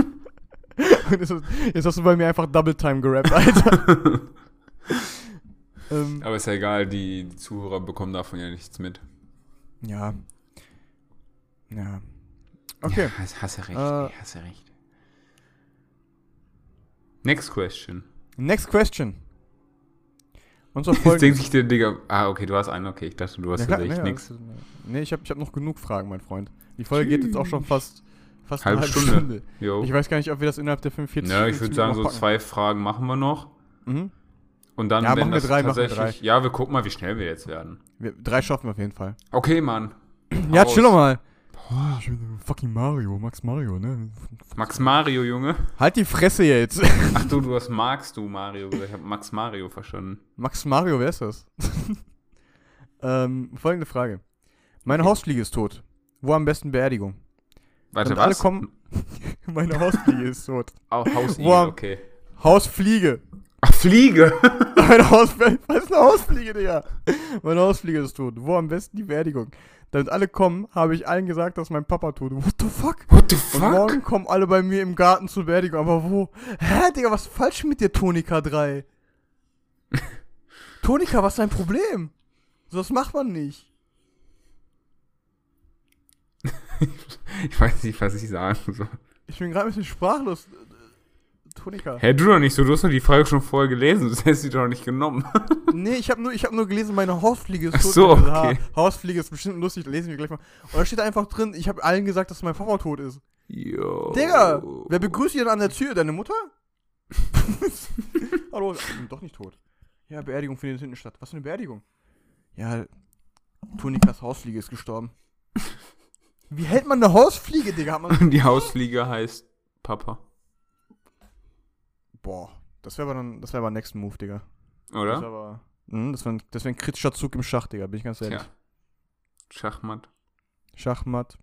(laughs) Jetzt, hast- du bei mir einfach Double Time gerappt, Alter. (laughs) ähm, Aber ist ja egal, die, die Zuhörer bekommen davon ja nichts mit. ja. Ja. Okay. Ja, hast, hast ja recht, Äh. ey, hast ja recht. Next question. Next question. Unsere (laughs) Jetzt denkt sich der Digga, ah, okay, du hast einen, okay, ich dachte, du hast Ja, klar, tatsächlich nee, nichts. das ist- Nee, ich habe ich hab noch genug Fragen, mein Freund. Die Folge geht jetzt auch schon fast, fast Halbe eine halbe Stunde. Stunde. Ich weiß gar nicht, ob wir das innerhalb der 45 Ja, ich 50 würde sagen, so Minuten zwei Fragen machen wir noch. Mhm. Und dann, Ja, wenn machen wir das drei, machen wir tatsächlich, ja, wir gucken mal, wie schnell wir jetzt werden. Wir, drei schaffen wir auf jeden Fall. Okay, Mann. Ja, chill doch mal. Ich bin fucking Mario, Max Mario, ne? Max Mario, Junge. Halt die Fresse jetzt. Ach du, du hast magst du Mario gesagt. Ich habe Max Mario verstanden. Max Mario, wer ist das? (laughs) ähm, folgende Frage. Meine Hausfliege ist tot. Wo am besten Beerdigung? Warte, Und alle was? kommen. (laughs) Meine Hausfliege ist tot. (laughs) Au- Hausigel, Wo am- okay. Hausfliege. Ach, Fliege. (laughs) Meine Hausfliege. Was ist eine Hausfliege, Digga? Meine Hausfliege ist tot. Wo am besten die Beerdigung? Damit alle kommen, habe ich allen gesagt, dass mein Papa tot ist. What the fuck? What the Und fuck? morgen kommen alle bei mir im Garten zur Beerdigung. Aber wo? Hä, Digga, was ist falsch mit dir, Tonika 3? Tonika, was ist dein Problem? So, das macht man nicht. (laughs) Ich weiß nicht, was ich sagen soll. Ich bin gerade ein bisschen sprachlos. Tonika. Hä, du doch nicht so. Du hast doch die Frage schon vorher gelesen. Du hast sie doch nicht genommen. (laughs) Nee, ich habe nur, ich hab nur gelesen, meine Hausfliege ist Ach tot. so, Ich dachte, okay. ha, Hausfliege ist bestimmt lustig, lesen wir gleich mal. Und da steht einfach drin, ich habe allen gesagt, dass mein Papa tot ist. Jo. Digga, wer begrüßt dich denn an der Tür? Deine Mutter? (laughs) Hallo, ich bin doch nicht tot. Ja, Beerdigung findet hinten statt. Was für eine Beerdigung? Ja, Tonikas Hausfliege ist gestorben. Wie hält man eine Hausfliege, Digga? Hat man Und (laughs) die Hausfliege heißt Papa. Boah, das wäre aber dann, das wäre aber nächsten Move, Digga. Das Oder? wäre aber, das wäre ein, das wär ein kritischer Zug im Schach, Digga, bin ich ganz ehrlich. Tja. Schachmatt. Schachmatt.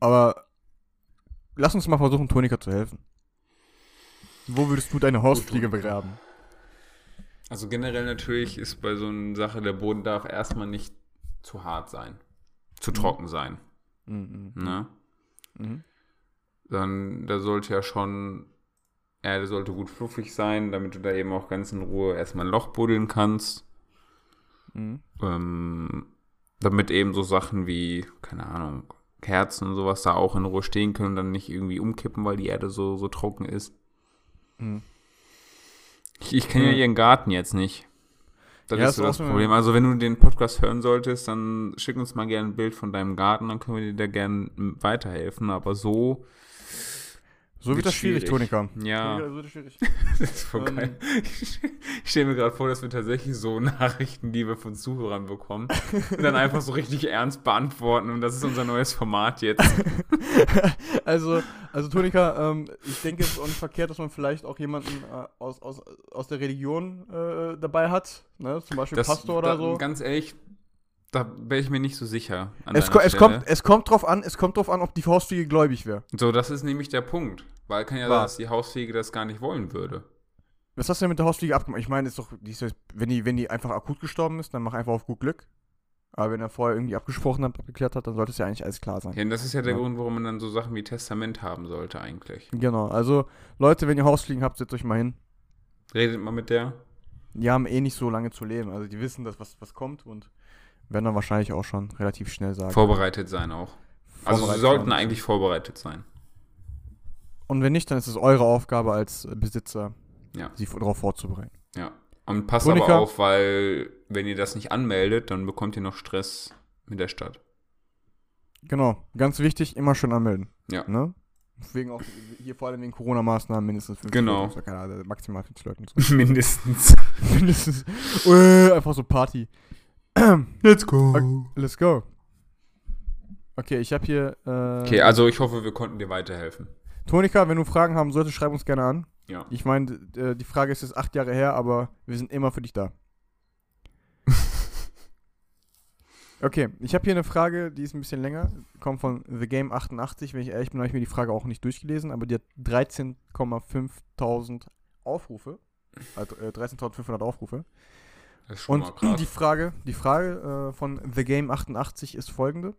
Aber lass uns mal versuchen, Tonika zu helfen. Wo würdest du deine Hausfliege begraben? Also generell natürlich ist bei so einer Sache, der Boden darf erstmal nicht zu hart sein. Zu Mhm. trocken sein. Mhm. Ne? Mhm. Dann, da sollte ja schon, Erde sollte gut fluffig sein, damit du da eben auch ganz in Ruhe erstmal ein Loch buddeln kannst. Mhm. Ähm, damit eben so Sachen wie, keine Ahnung, Kerzen und sowas da auch in Ruhe stehen können und dann nicht irgendwie umkippen, weil die Erde so, so trocken ist. Mhm. Ich, ich kenne Ja. ihren Garten jetzt nicht. Das Ja, ist so das Problem. Also wenn du den Podcast hören solltest, dann schick uns mal gerne ein Bild von deinem Garten, dann können wir dir da gerne weiterhelfen. Aber so, So wird, Wird das schwierig, schwierig. Tonika. Ja, Tonika, so wird das schwierig. (laughs) das ist voll Ähm. geil. Ich, ich stelle mir gerade vor, dass wir tatsächlich so (laughs) Nachrichten, die wir von Zuhörern bekommen, und dann einfach so richtig ernst beantworten. Und das ist unser neues Format jetzt. (laughs) also, also Tonika, ähm, ich denke, es ist auch nicht verkehrt, dass man vielleicht auch jemanden äh, aus, aus, aus der Religion äh, dabei hat. Ne? Zum Beispiel Das, Pastor oder da, so. Ganz ehrlich, da wäre ich mir nicht so sicher. An Es, ko es, kommt, es kommt drauf an, es kommt drauf an, ob die Hausfliege gläubig wäre. So, das ist nämlich der Punkt. Weil kann ja sein, dass die Hausfliege das gar nicht wollen würde. Was hast du denn mit der Hausfliege abgemacht? Ich meine, ist doch, wenn, die, wenn die einfach akut gestorben ist, dann mach einfach auf gut Glück. Aber wenn er vorher irgendwie abgesprochen hat, abgeklärt hat, dann sollte es ja eigentlich alles klar sein. Ja, und das ist ja der Ja. Grund, warum man dann so Sachen wie Testament haben sollte eigentlich. Genau, also Leute, wenn ihr Hausfliegen habt, setzt euch mal hin. Redet mal mit der. Die haben eh nicht so lange zu leben. Also die wissen, dass was, was kommt und werden dann wahrscheinlich auch schon relativ schnell sagen. Vorbereitet sein auch. Also sie sollten eigentlich vorbereitet sein. Und wenn nicht, dann ist es eure Aufgabe als Besitzer, Ja. sie darauf vorzubereiten. Ja. Und passt Monika? aber auf, weil wenn ihr das nicht anmeldet, dann bekommt ihr noch Stress mit der Stadt. Genau, ganz wichtig, immer schön anmelden. Ja. Ne? Wegen auch hier vor allem wegen Corona-Maßnahmen mindestens 50 Genau. Leute. Keine Ahnung, maximal 50 Leute. So. (laughs) Mindestens. (laughs) mindestens. Äh, einfach so Party. (clears throat) Let's go. Let's go. Okay, ich habe hier. Äh, Okay, also ich hoffe, wir konnten dir weiterhelfen. Tonika, wenn du Fragen haben solltest, schreib uns gerne an. Ja. Ich meine, äh, die Frage ist jetzt acht Jahre her, aber wir sind immer für dich da. (laughs) Okay, ich habe hier eine Frage, die ist ein bisschen länger. Kommt von The Game 88. Wenn ich ehrlich bin, habe ich mir die Frage auch nicht durchgelesen, aber die hat 13,500 Aufrufe. Also äh, 13.500 Aufrufe. Das ist schon mal Und krass. die Frage, die Frage äh, von The Game 88 ist folgende.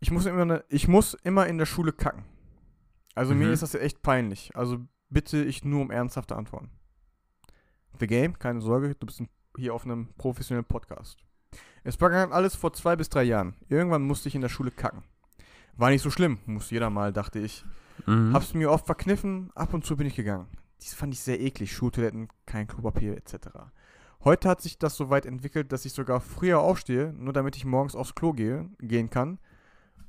Ich muss immer, ne, ich muss immer in der Schule kacken. Also mir Mhm. ist das ja echt peinlich. Also bitte ich nur um ernsthafte Antworten. The Game, keine Sorge, du bist hier auf einem professionellen Podcast. Es begann alles vor zwei bis drei Jahren. Irgendwann musste ich in der Schule kacken. War nicht so schlimm, muss jeder mal, dachte ich. Mhm. Hab's mir oft verkniffen, ab und zu bin ich gegangen. Dies fand ich sehr eklig, Schultoiletten, kein Klopapier etc. Heute hat sich das so weit entwickelt, dass ich sogar früher aufstehe, nur damit ich morgens aufs Klo gehe, gehen kann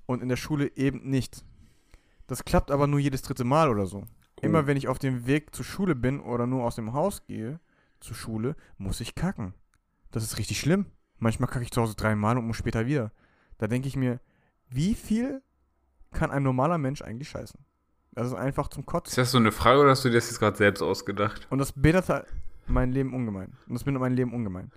und in der Schule eben nicht. Das klappt aber nur jedes dritte Mal oder so. Immer Oh. wenn ich auf dem Weg zur Schule bin oder nur aus dem Haus gehe zur Schule, muss ich kacken. Das ist richtig schlimm. Manchmal kacke ich zu Hause dreimal und muss später wieder. Da denke ich mir, wie viel kann ein normaler Mensch eigentlich scheißen? Das ist einfach zum Kotzen. Ist das so eine Frage oder hast du dir das jetzt gerade selbst ausgedacht? Und das behindert mein Leben ungemein. Und das behindert mein Leben ungemein.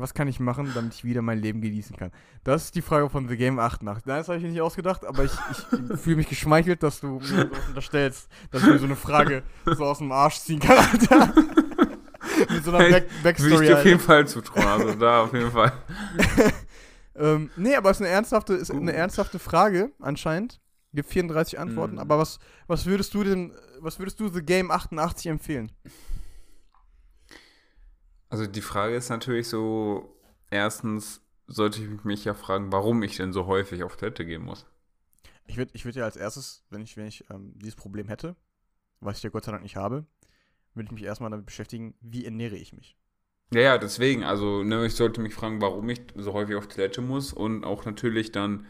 Was kann ich machen, damit ich wieder mein Leben genießen kann? Das ist die Frage von The Game 8 Nacht. Nein, das habe ich mir nicht ausgedacht, aber ich, ich (laughs) fühle mich geschmeichelt, dass du mir sowas unterstellst, dass ich mir so eine Frage so aus dem Arsch ziehen kann, Alter. (laughs) Mit so einer Hey, Back Würde ich Backstory. dir auf jeden. Fall zutrauen. Also da auf jeden Fall. (laughs) Ähm, nee, aber es ist eine ernsthafte, ist eine ernsthafte Frage, anscheinend. Gibt 34 Antworten, Mhm. aber was, was würdest du denn, was würdest du The Game 88 empfehlen? Also die Frage ist natürlich so, erstens sollte ich mich ja fragen, warum ich denn so häufig auf Toilette gehen muss. Ich würde ich würd ja als erstes, wenn ich, wenn ich ähm, dieses Problem hätte, was ich ja Gott sei Dank nicht habe, würde ich mich erstmal damit beschäftigen, wie ernähre ich mich. Ja, ja, deswegen, also ne, ich sollte mich fragen, warum ich so häufig auf Toilette muss und auch natürlich dann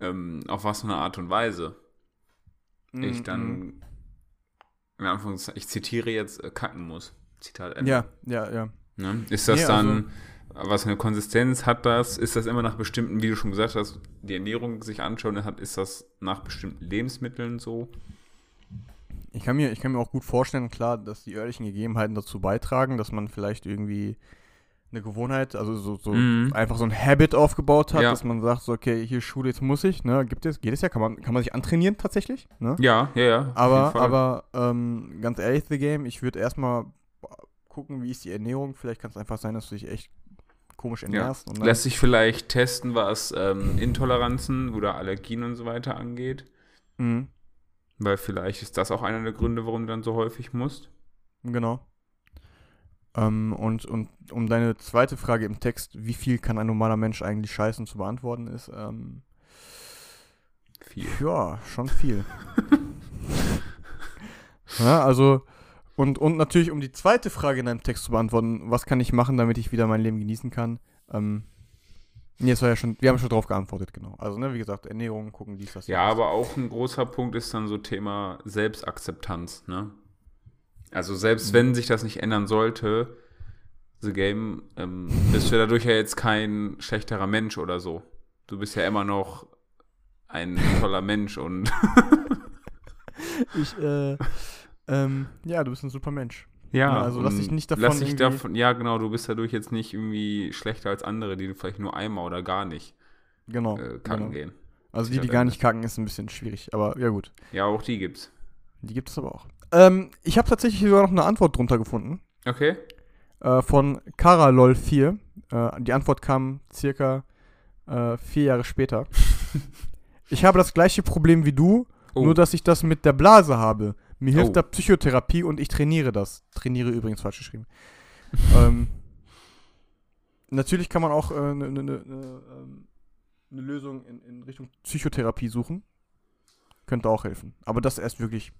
ähm, auf was für eine Art und Weise ich Mhm. dann, in Anführungszeichen, ich zitiere jetzt, äh, kacken muss. Zitat Ende. Ja, ja, ja. Ne? Ist das Nee, dann, was für eine Konsistenz hat das? Ist das immer nach bestimmten, wie du schon gesagt hast, die Ernährung sich anschauen hat, ist das nach bestimmten Lebensmitteln so? Ich kann, mir, ich kann mir auch gut vorstellen, klar, dass die örtlichen Gegebenheiten dazu beitragen, dass man vielleicht irgendwie eine Gewohnheit, also so, so Mhm. einfach so ein Habit aufgebaut hat, Ja. dass man sagt, so, okay, hier Schule, jetzt muss ich, ne, gibt es, geht es ja, kann man, kann man sich antrainieren tatsächlich, ne? Ja, ja, ja. Aber, aber ähm, ganz ehrlich, The Game, ich würde erstmal gucken, wie ist die Ernährung. Vielleicht kann es einfach sein, dass du dich echt komisch ernährst. Dann, Lässt sich vielleicht testen, was ähm, Intoleranzen oder Allergien und so weiter angeht. Mhm, Weil vielleicht ist das auch einer der Gründe, warum du dann so häufig musst. genau. Ähm, und, und um deine zweite Frage im Text, wie viel kann ein normaler Mensch eigentlich scheißen, zu beantworten, ist, ähm, Viel. ja, schon viel. (laughs) ja, also, und, und natürlich, um die zweite Frage in deinem Text zu beantworten, was kann ich machen, damit ich wieder mein Leben genießen kann, ähm, Nee, es war ja schon, wir haben schon drauf geantwortet, genau. Also, ne, wie gesagt, Ernährung, gucken, dies, das. Ja, das. aber auch ein großer Punkt ist dann so Thema Selbstakzeptanz, ne? Also selbst wenn sich das nicht ändern sollte, The Game, ähm, bist du dadurch ja jetzt kein schlechterer Mensch oder so. Du bist ja immer noch ein toller Mensch und (laughs) Ich, äh, ähm, ja, du bist ein super Mensch. ja, Ja, also lass dich nicht davon lass dich davon, ja genau, du bist dadurch jetzt nicht irgendwie schlechter als andere, die vielleicht nur einmal oder gar nicht Genau. äh, kacken genau. gehen. Also die, die gar nicht kacken, ist ein bisschen schwierig. Aber ja gut, Ja, auch die gibt's. die gibt es aber auch. Ähm, ich habe tatsächlich sogar noch eine Antwort drunter gefunden. Okay. Äh, von Karalol4. Äh, die Antwort kam circa äh, vier Jahre später. (laughs) ich habe das gleiche Problem wie du, Oh, nur dass ich das mit der Blase habe. Mir hilft Oh. da Psychotherapie und ich trainiere das. Trainiere übrigens falsch geschrieben. (laughs) ähm, natürlich kann man auch eine äh, ne, ne, ne, ähm, ne Lösung in, in Richtung Psychotherapie suchen. Könnte auch helfen. Aber das erst wirklich.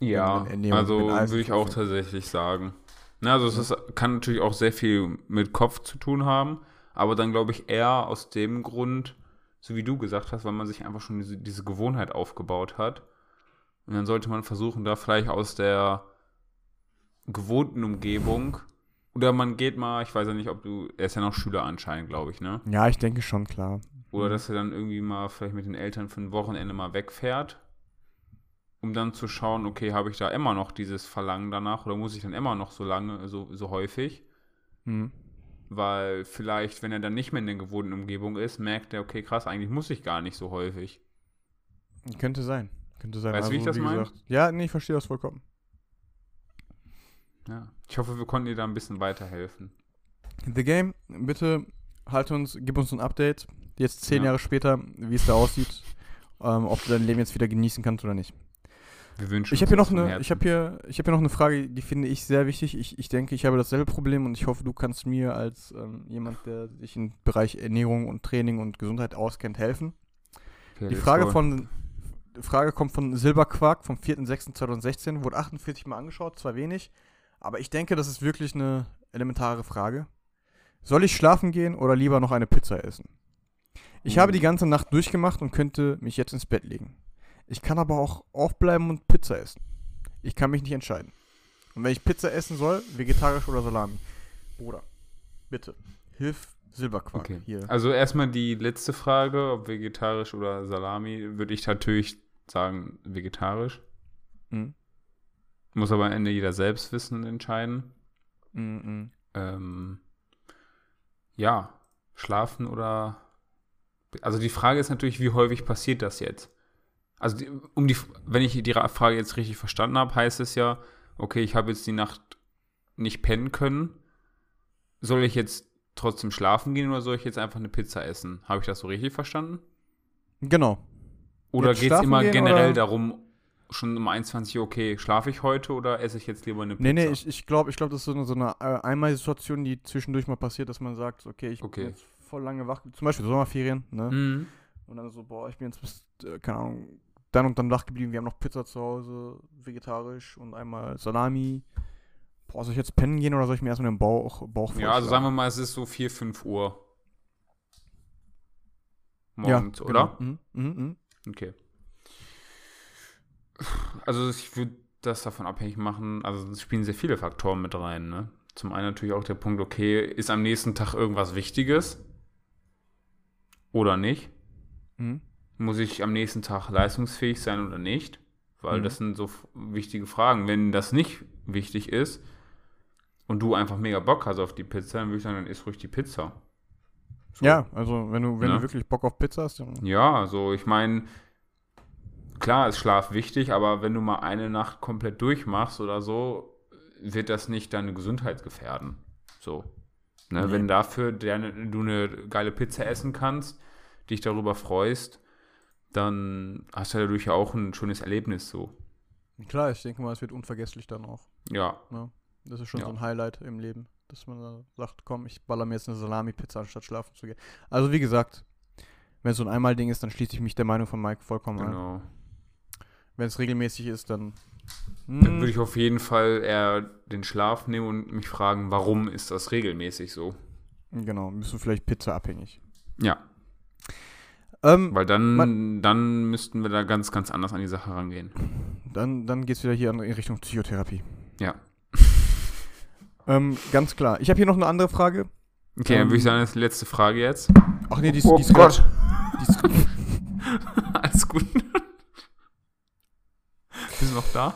ja, Ernährung, also würde ich auch tatsächlich sagen. Na, also es ist, kann natürlich auch sehr viel mit Kopf zu tun haben, aber dann glaube ich eher aus dem Grund, so wie du gesagt hast, weil man sich einfach schon diese, diese Gewohnheit aufgebaut hat. Und dann sollte man versuchen, da vielleicht aus der gewohnten Umgebung oder man geht mal, ich weiß ja nicht, ob du, er ist ja noch Schüler anscheinend, glaube ich, ne? Ja, ich denke schon, klar. Oder Mhm. dass er dann irgendwie mal vielleicht mit den Eltern für ein Wochenende mal wegfährt, um dann zu schauen, okay, habe ich da immer noch dieses Verlangen danach oder muss ich dann immer noch so lange, so, so häufig? Mhm. Weil vielleicht, wenn er dann nicht mehr in der gewohnten Umgebung ist, merkt er, okay, krass, eigentlich muss ich gar nicht so häufig. Könnte sein. Könnte sein. Also, Weißt du, wie ich das meine? Ja, nee, ich verstehe das vollkommen. Ja. Ich hoffe, wir konnten dir da ein bisschen weiterhelfen. The Game, bitte halt uns, gib uns ein Update. Jetzt zehn Ja. Jahre später, wie es da aussieht. (laughs) Ähm, ob du dein Leben jetzt wieder genießen kannst oder nicht. Wir wünschen Ich habe hier noch eine, ich habe hier, ich habe hier noch eine Frage, die finde ich sehr wichtig. Ich, ich denke, ich habe dasselbe Problem und ich hoffe, du kannst mir als ähm, jemand, der sich im Bereich Ernährung und Training und Gesundheit auskennt, helfen. Okay, Die Frage von Frage kommt von Silberquark vom 4.6.2016, wurde 48 Mal angeschaut, zwar wenig, aber ich denke, das ist wirklich eine elementare Frage. Soll ich schlafen gehen oder lieber noch eine Pizza essen? Ich habe Uh. die ganze Nacht durchgemacht und könnte mich jetzt ins Bett legen. Ich kann aber auch aufbleiben und Pizza essen. Ich kann mich nicht entscheiden. Und wenn ich Pizza essen soll, vegetarisch oder Salami. Bruder, bitte, hilf Silberquark Okay. hier. Also erstmal die letzte Frage, ob vegetarisch oder Salami, würde ich natürlich sagen vegetarisch. Mhm. Muss aber am Ende jeder selbst wissen und entscheiden. Mhm. Ähm, ja, schlafen oder. Also die Frage ist natürlich, wie häufig passiert das jetzt? Also die, um die, wenn ich die Ra- Frage jetzt richtig verstanden habe, heißt es ja, okay, ich habe jetzt die Nacht nicht pennen können. Soll ich jetzt trotzdem schlafen gehen oder soll ich jetzt einfach eine Pizza essen? Habe ich das so richtig verstanden? Genau. Oder geht es immer generell oder? darum, schon um 21 Uhr, okay, schlafe ich heute oder esse ich jetzt lieber eine Pizza? Nee, nee, ich, ich glaube, ich glaub, das ist so eine, so eine äh, Einmalsituation, die zwischendurch mal passiert, dass man sagt, okay, ich Okay. bin jetzt voll lange wach, zum Beispiel Sommerferien, ne? Mhm. Und dann so, boah, ich bin jetzt bis, äh, keine Ahnung, dann und dann wach geblieben, wir haben noch Pizza zu Hause, vegetarisch und einmal Salami. Boah, soll ich jetzt pennen gehen oder soll ich mir erstmal den Bauch, Bauch Ja, also sagen wir mal, es ist so 4, 5 Uhr. Morgens, ja, oder? Genau. Mhm, mhm, mhm. Okay. Also ich würde das davon abhängig machen, also es spielen sehr viele Faktoren mit rein, ne? Zum einen natürlich auch der Punkt, okay, ist am nächsten Tag irgendwas Wichtiges oder nicht? Mhm. Muss ich am nächsten Tag leistungsfähig sein oder nicht? Weil Mhm. das sind so wichtige Fragen. Wenn das nicht wichtig ist und du einfach mega Bock hast auf die Pizza, dann würde ich sagen, dann isst ruhig die Pizza. So. Ja, also wenn du, wenn Ne? du wirklich Bock auf Pizza hast, dann. Ja, also ich meine, klar ist Schlaf wichtig, aber wenn du mal eine Nacht komplett durchmachst oder so, wird das nicht deine Gesundheit gefährden. So. Ne, Nee. Wenn dafür deine, du eine geile Pizza essen kannst, dich darüber freust, dann hast du dadurch ja auch ein schönes Erlebnis so. Klar, ich denke mal, es wird unvergesslich dann auch. Ja, Das ist schon Ja. so ein Highlight im Leben, dass man sagt, komm, ich baller mir jetzt eine Salami-Pizza, anstatt schlafen zu gehen. Also wie gesagt, wenn es so ein Einmal-Ding ist, dann schließe ich mich der Meinung von Mike vollkommen an. genau. Wenn es regelmäßig ist, dann. Dann Hm, würde ich auf jeden Fall eher den Schlaf nehmen und mich fragen, warum ist das regelmäßig so? genau, bist du vielleicht Pizza abhängig. Ja, Ähm, weil dann, dann müssten wir da ganz, ganz anders an die Sache rangehen. dann dann geht es wieder hier in Richtung Psychotherapie. Ja. Ähm, ganz klar. Ich habe hier noch eine andere Frage. Okay, dann würde ich Ähm, sagen, das ist die letzte Frage jetzt. Ach nee, die ist, Oh die ist Gott. Die ist, (laughs) Alles gut. Bist du noch da?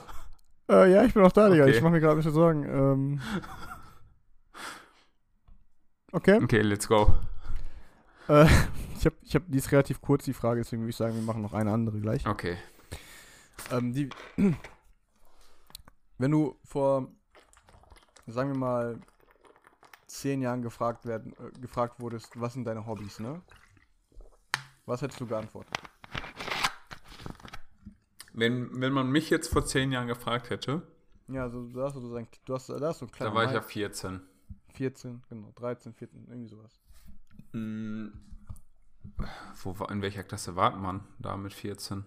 äh, ja, ich bin noch da, Digga. Okay. Ich mache mir gerade ein bisschen Sorgen. Ähm, okay. Okay, let's go. Äh, (laughs) ich habe, ich hab, die ist relativ kurz, die Frage, deswegen würde ich sagen, wir machen noch eine andere gleich. Okay. Ähm, die, (clears throat) wenn du vor, sagen wir mal, zehn Jahren gefragt, werden, äh, gefragt wurdest, was sind deine Hobbys, ne? Was hättest du geantwortet? Wenn, wenn man mich jetzt vor zehn Jahren gefragt hätte, Ja, also da hast du so ein, du hast, da hast ein da war ich ja Mai- 14. 14, genau, 13, 14, irgendwie sowas. Hm, Wo, in welcher Klasse war man da mit 14?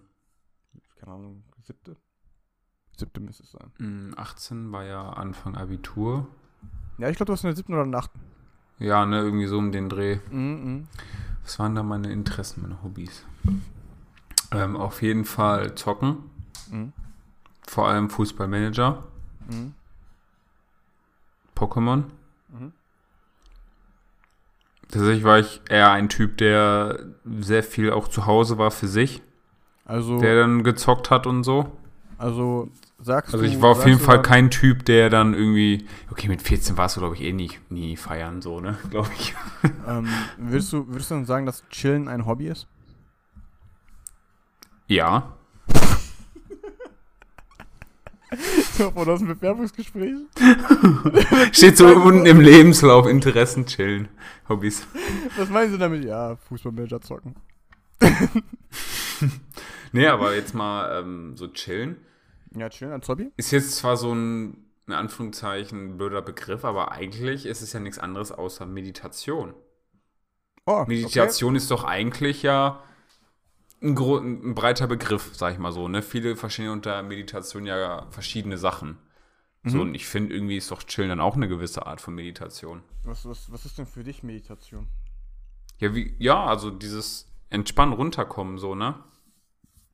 Keine Ahnung, siebte? Siebte müsste es sein. Hm, 18 war ja Anfang Abitur. Ja, ich glaube, du hast in der siebten oder in der achten. Ja, ne, irgendwie so um den Dreh. Mhm, Was waren da meine Interessen, meine Hobbys? Ähm, auf jeden Fall zocken. mhm, Vor allem Fußballmanager. mhm, Pokémon. mhm. Tatsächlich war ich eher ein Typ, der sehr viel auch zu Hause war für sich, Also, der dann gezockt hat und so. also sagst Also ich war auf jeden Fall kein Typ, der dann irgendwie, okay, mit 14 warst du, glaube ich, eh nie, nie feiern, so, ne, (laughs) glaube ich. Ähm, würdest, du, würdest du dann sagen, dass Chillen ein Hobby ist? Ja, Oder aus dem Bewerbungsgespräch? (laughs) steht so unten im Lebenslauf, Interessen chillen, Hobbys. Was meinen Sie damit? Ja, Fußballmanager zocken. (laughs) Nee, aber jetzt mal ähm, so chillen. Ja, chillen als Hobby? Ist jetzt zwar so ein, in Anführungszeichen, blöder Begriff, aber eigentlich ist es ja nichts anderes außer Meditation. Oh, Meditation ist doch eigentlich ja ein, ein breiter Begriff, sag ich mal so. Ne? Viele verstehen unter Meditation ja verschiedene Sachen. Okay. So, Mhm. und ich finde, irgendwie ist doch Chillen dann auch eine gewisse Art von Meditation. was, was, was ist denn für dich Meditation? Ja, wie, ja, also dieses Entspannen, runterkommen, so, ne?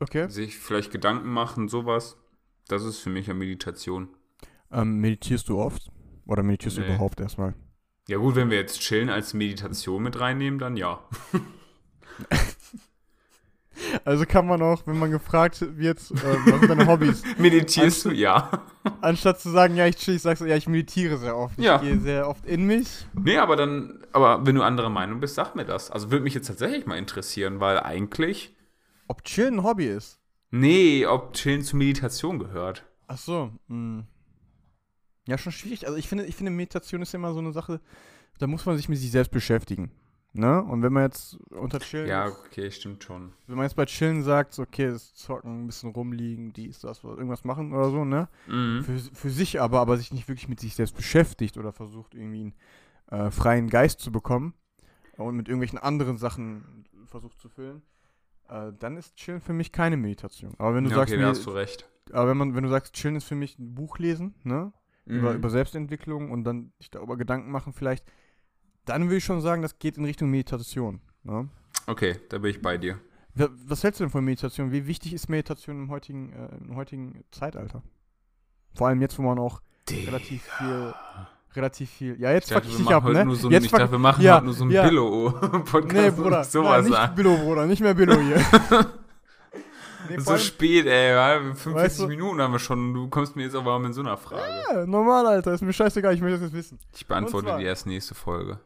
Okay. Sich vielleicht Gedanken machen, sowas. Das ist für mich ja Meditation. Ähm, meditierst du oft? Oder meditierst du Nee. überhaupt erstmal? Ja, gut, wenn wir jetzt Chillen als Meditation mit reinnehmen, dann ja. (laughs) Also kann man auch, wenn man gefragt wird, äh, was sind deine Hobbys, (laughs) Meditierst du? Ja. anstatt zu sagen, ja, ich chill, ich sagst du, ja, ich meditiere sehr oft. Ich Ja. gehe sehr oft in mich. Nee, aber dann, aber wenn du anderer Meinung bist, sag mir das. Also würde mich jetzt tatsächlich mal interessieren, weil eigentlich, Ob Chillen ein Hobby ist? Nee, ob Chillen zu Meditation gehört. Ach so. Mh. Ja, schon schwierig. Also ich finde, ich finde, Meditation ist ja immer so eine Sache, da muss man sich mit sich selbst beschäftigen. Ne? Und wenn man jetzt unter Chillen, Ja, okay, stimmt schon. wenn man jetzt bei Chillen sagt, okay, das Zocken, ein bisschen rumliegen, dies, das, irgendwas machen oder so, ne? Mhm. Für, für sich aber, aber sich nicht wirklich mit sich selbst beschäftigt oder versucht, irgendwie einen äh, freien Geist zu bekommen und mit irgendwelchen anderen Sachen versucht zu füllen, äh, dann ist Chillen für mich keine Meditation. Aber wenn du Ja, sagst, okay, mir- hast du recht. aber wenn man, wenn du sagst, Chillen ist für mich ein Buch lesen, ne? Über, Mhm. über Selbstentwicklung und dann sich darüber Gedanken machen vielleicht, dann würde ich schon sagen, das geht in Richtung Meditation. Ne? Okay, da bin ich bei dir. Wa- Was hältst du denn von Meditation? Wie wichtig ist Meditation im heutigen, äh, im heutigen Zeitalter? Vor allem jetzt, wo man auch relativ viel, relativ viel. Ja, jetzt fuck ich dich ab, ne? so, jetzt ich dachte, wir machen ja, heute nur so ein ja. Billo-Podcast. Nee, Bruder, (laughs) und sowas nein, nicht Billo, Bruder, nicht mehr Billo hier. (laughs) nee, So allem- spät, ey. ja, 45 Weißt du- Minuten haben wir schon. Du kommst mir jetzt aber mit so einer Frage. ja, normal, Alter, ist mir scheißegal, ich möchte das jetzt wissen. Ich beantworte zwar- die erst nächste Folge.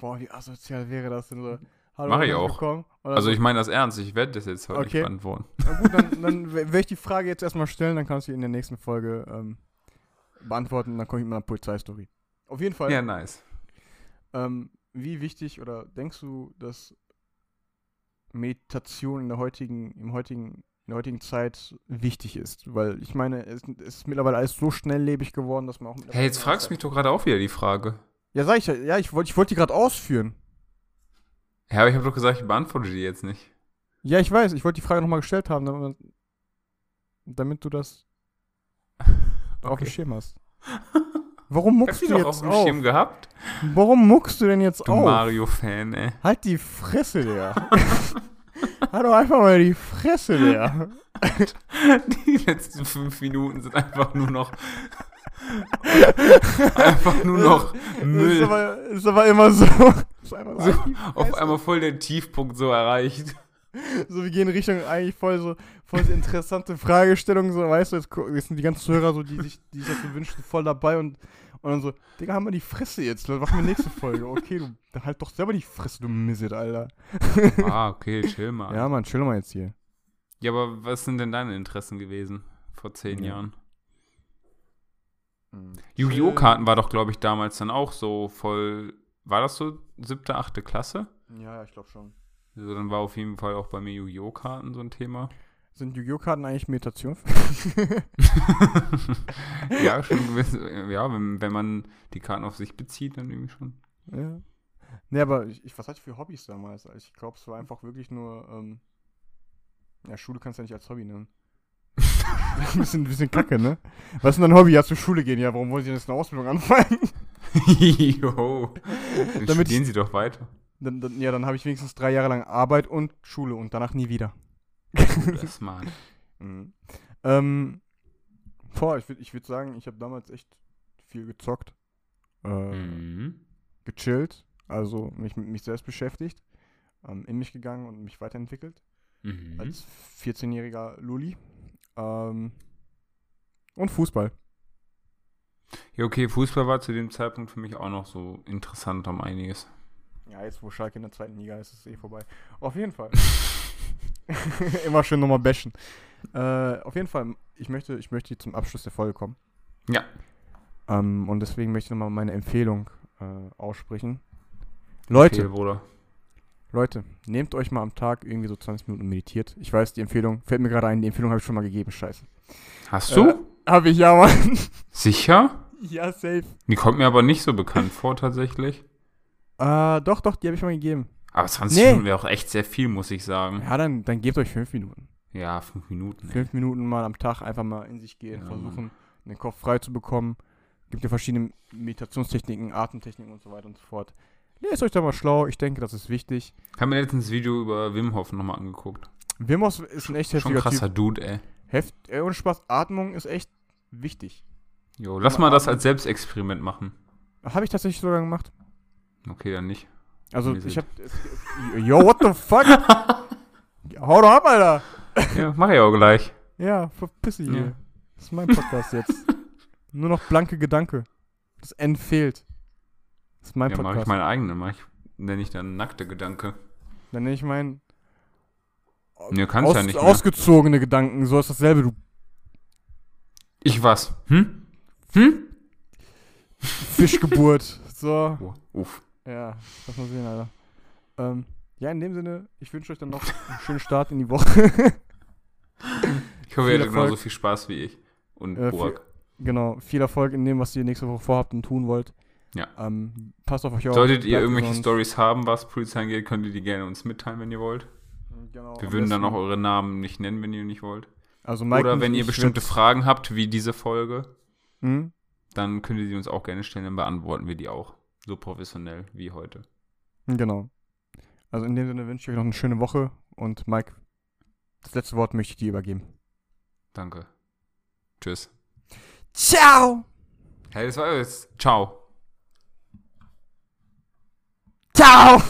Boah, wie asozial wäre das denn so? Hallo, Mach ich auch. Also so. ich meine das ernst, ich werde das jetzt heute Okay. nicht beantworten. Na gut, dann, (laughs) dann werde ich die Frage jetzt erstmal stellen, dann kannst du in der nächsten Folge ähm, beantworten, dann komme ich mit einer Polizeistory. Auf jeden Fall, Ja, nice. ähm, wie wichtig oder denkst du, dass Meditation in der heutigen, im heutigen, in der heutigen Zeit wichtig ist? Weil ich meine, es, es ist mittlerweile alles so schnelllebig geworden, dass man auch Hey, jetzt fragst du mich doch gerade auch wieder die Frage. Ja, sag ich ja, ja, ich wollte ich wollt die gerade ausführen. Ja, aber ich habe doch gesagt, ich beantworte die jetzt nicht. Ja, ich weiß, ich wollte die Frage nochmal gestellt haben, damit, damit du das auf dem Okay. Schirm hast. Warum Hast muckst du jetzt auf dem auf? Schirm gehabt? Warum muckst du denn jetzt Du auf? Mario-Fan, ey. Halt die Fresse, Digga. halt doch einfach mal die Fresse, Digga. (laughs) Die letzten fünf Minuten sind einfach nur noch. einfach nur noch Ist Müll. aber, ist aber immer so. Ist So, Auf einmal voll der Tiefpunkt so erreicht. (laughs) So, wir gehen Richtung eigentlich voll so, voll so interessante Fragestellungen, so, weißt du, jetzt, jetzt sind die ganzen Zuhörer so, die sich, die sich das so wünschen, voll dabei und, und dann so, Digga, haben wir die Fresse jetzt, dann machen wir nächste Folge. Okay, du, halt doch selber die Fresse, du Misset, Alter. Ah, okay, chill mal. Ja, Mann, chill mal jetzt hier. Ja, aber was sind denn deine Interessen gewesen vor zehn Ja. Jahren? Yu-Gi-Oh! Karten war doch, glaube ich, damals dann auch so voll. War das so siebte, achte Klasse? Ja, ich glaube schon. Also dann war auf jeden Fall auch bei mir Yu-Gi-Oh! Karten so ein Thema. Sind Yu-Gi-Oh! Karten eigentlich Meditation? (laughs) ja, schon gewiss, ja, wenn, wenn man die Karten auf sich bezieht, dann irgendwie schon. ja. Nee, aber ich, ich, was hatte ich für Hobbys damals? Also Ich glaube, es war einfach wirklich nur, ähm, ja, Schule kannst du ja nicht als Hobby nennen. (laughs) ein bisschen, bisschen kacke, ne? Was ist denn dein Hobby? Ja, zur Schule gehen. Ja, warum wollen Sie denn jetzt eine Ausbildung anfangen? (laughs) Jo. Dann Damit studieren sie doch weiter. Dann, dann, ja, dann habe ich wenigstens drei Jahre lang Arbeit und Schule und danach nie wieder. (laughs) Das ist smart. Mhm. Ähm, boah, ich würde ich würd sagen, ich habe damals echt viel gezockt, äh, Mhm. gechillt, also mich mit mich selbst beschäftigt, ähm, in mich gegangen und mich weiterentwickelt Mhm. als 14-jähriger Luli. Ähm, und Fußball. Ja, okay, Fußball war zu dem Zeitpunkt für mich auch noch so interessant um einiges. Ja, jetzt wo Schalke in der zweiten Liga ist, ist es eh vorbei. Auf jeden Fall. (laughs) Immer schön nochmal bashen. Äh, auf jeden Fall, ich möchte, ich möchte zum Abschluss der Folge kommen. Ja. Ähm, und deswegen möchte ich nochmal meine Empfehlung äh, aussprechen. Leute, Okay. Leute, nehmt euch mal am Tag irgendwie so 20 Minuten meditiert. Ich weiß, die Empfehlung, fällt mir gerade ein, die Empfehlung habe ich schon mal gegeben, scheiße. Hast du? Äh, habe ich ja, Mann. Sicher? ja, safe. Die kommt mir aber nicht so bekannt vor, tatsächlich. Äh, doch, doch, die habe ich mal gegeben. Aber 20 Nee. Minuten wäre auch echt sehr viel, muss ich sagen. Ja, dann, dann gebt euch 5 Minuten. Ja, fünf Minuten. ey. Fünf Minuten mal am Tag einfach mal in sich gehen, Ja, versuchen, den Kopf frei zu bekommen. Gibt ja verschiedene Meditationstechniken, Atemtechniken und so weiter und so fort. Lest euch da mal schlau, ich denke, das ist wichtig. Ich habe mir letztens ein Video über Wim Hof nochmal angeguckt. Wim Hof ist ein echt Schon heftiger krasser Typ. Dude, ey. Heft, äh, ohne Spaß, Atmung ist echt wichtig. Jo, lass Mal mal das als Selbstexperiment machen. Habe ich tatsächlich sogar gemacht. Okay, dann nicht. Also ich hab. Yo, what the fuck? (laughs) Hau doch ab, Alter! ja, mach ich auch gleich. Ja, verpiss dich Ja. hier. Das ist mein Podcast jetzt. (laughs) Nur noch blanke Gedanke. Das N fehlt. Das ist mein Ja, mach ich Podcast. meinen eigenen, mach ich, nenne ich dann nackte Gedanke. Dann nenne ich meinen. Ne, kannst Aus, ja nicht mehr. ausgezogene Gedanken, so ist dasselbe, du Ich was? Hm? Hm? Fischgeburt. (laughs) so, Oh, uff. Ja, lass mal sehen, Alter. Ähm, ja, in dem Sinne, ich wünsche euch dann noch einen schönen Start in die Woche. (laughs) Ich hoffe, Viel ihr hattet genauso viel Spaß wie ich. Und Äh, Burak. genau, viel Erfolg in dem, was ihr nächste Woche vorhabt und tun wollt. Ja. Ähm, passt auf euch auf. Solltet ihr irgendwelche. Stories haben, was Polizei angeht, könnt ihr die gerne uns mitteilen, wenn ihr wollt. Genau, Wir würden dann auch eure Namen nicht nennen, wenn ihr nicht wollt. Also Mike Oder wenn ihr bestimmte Fragen habt, wie diese Folge, Hm? dann könnt ihr die uns auch gerne stellen, dann beantworten wir die auch. So professionell wie heute. Genau. Also in dem Sinne wünsche ich euch noch eine schöne Woche und Mike, das letzte Wort möchte ich dir übergeben. Danke. Tschüss. Ciao! Hey, das war jetzt. Ciao. Ciao!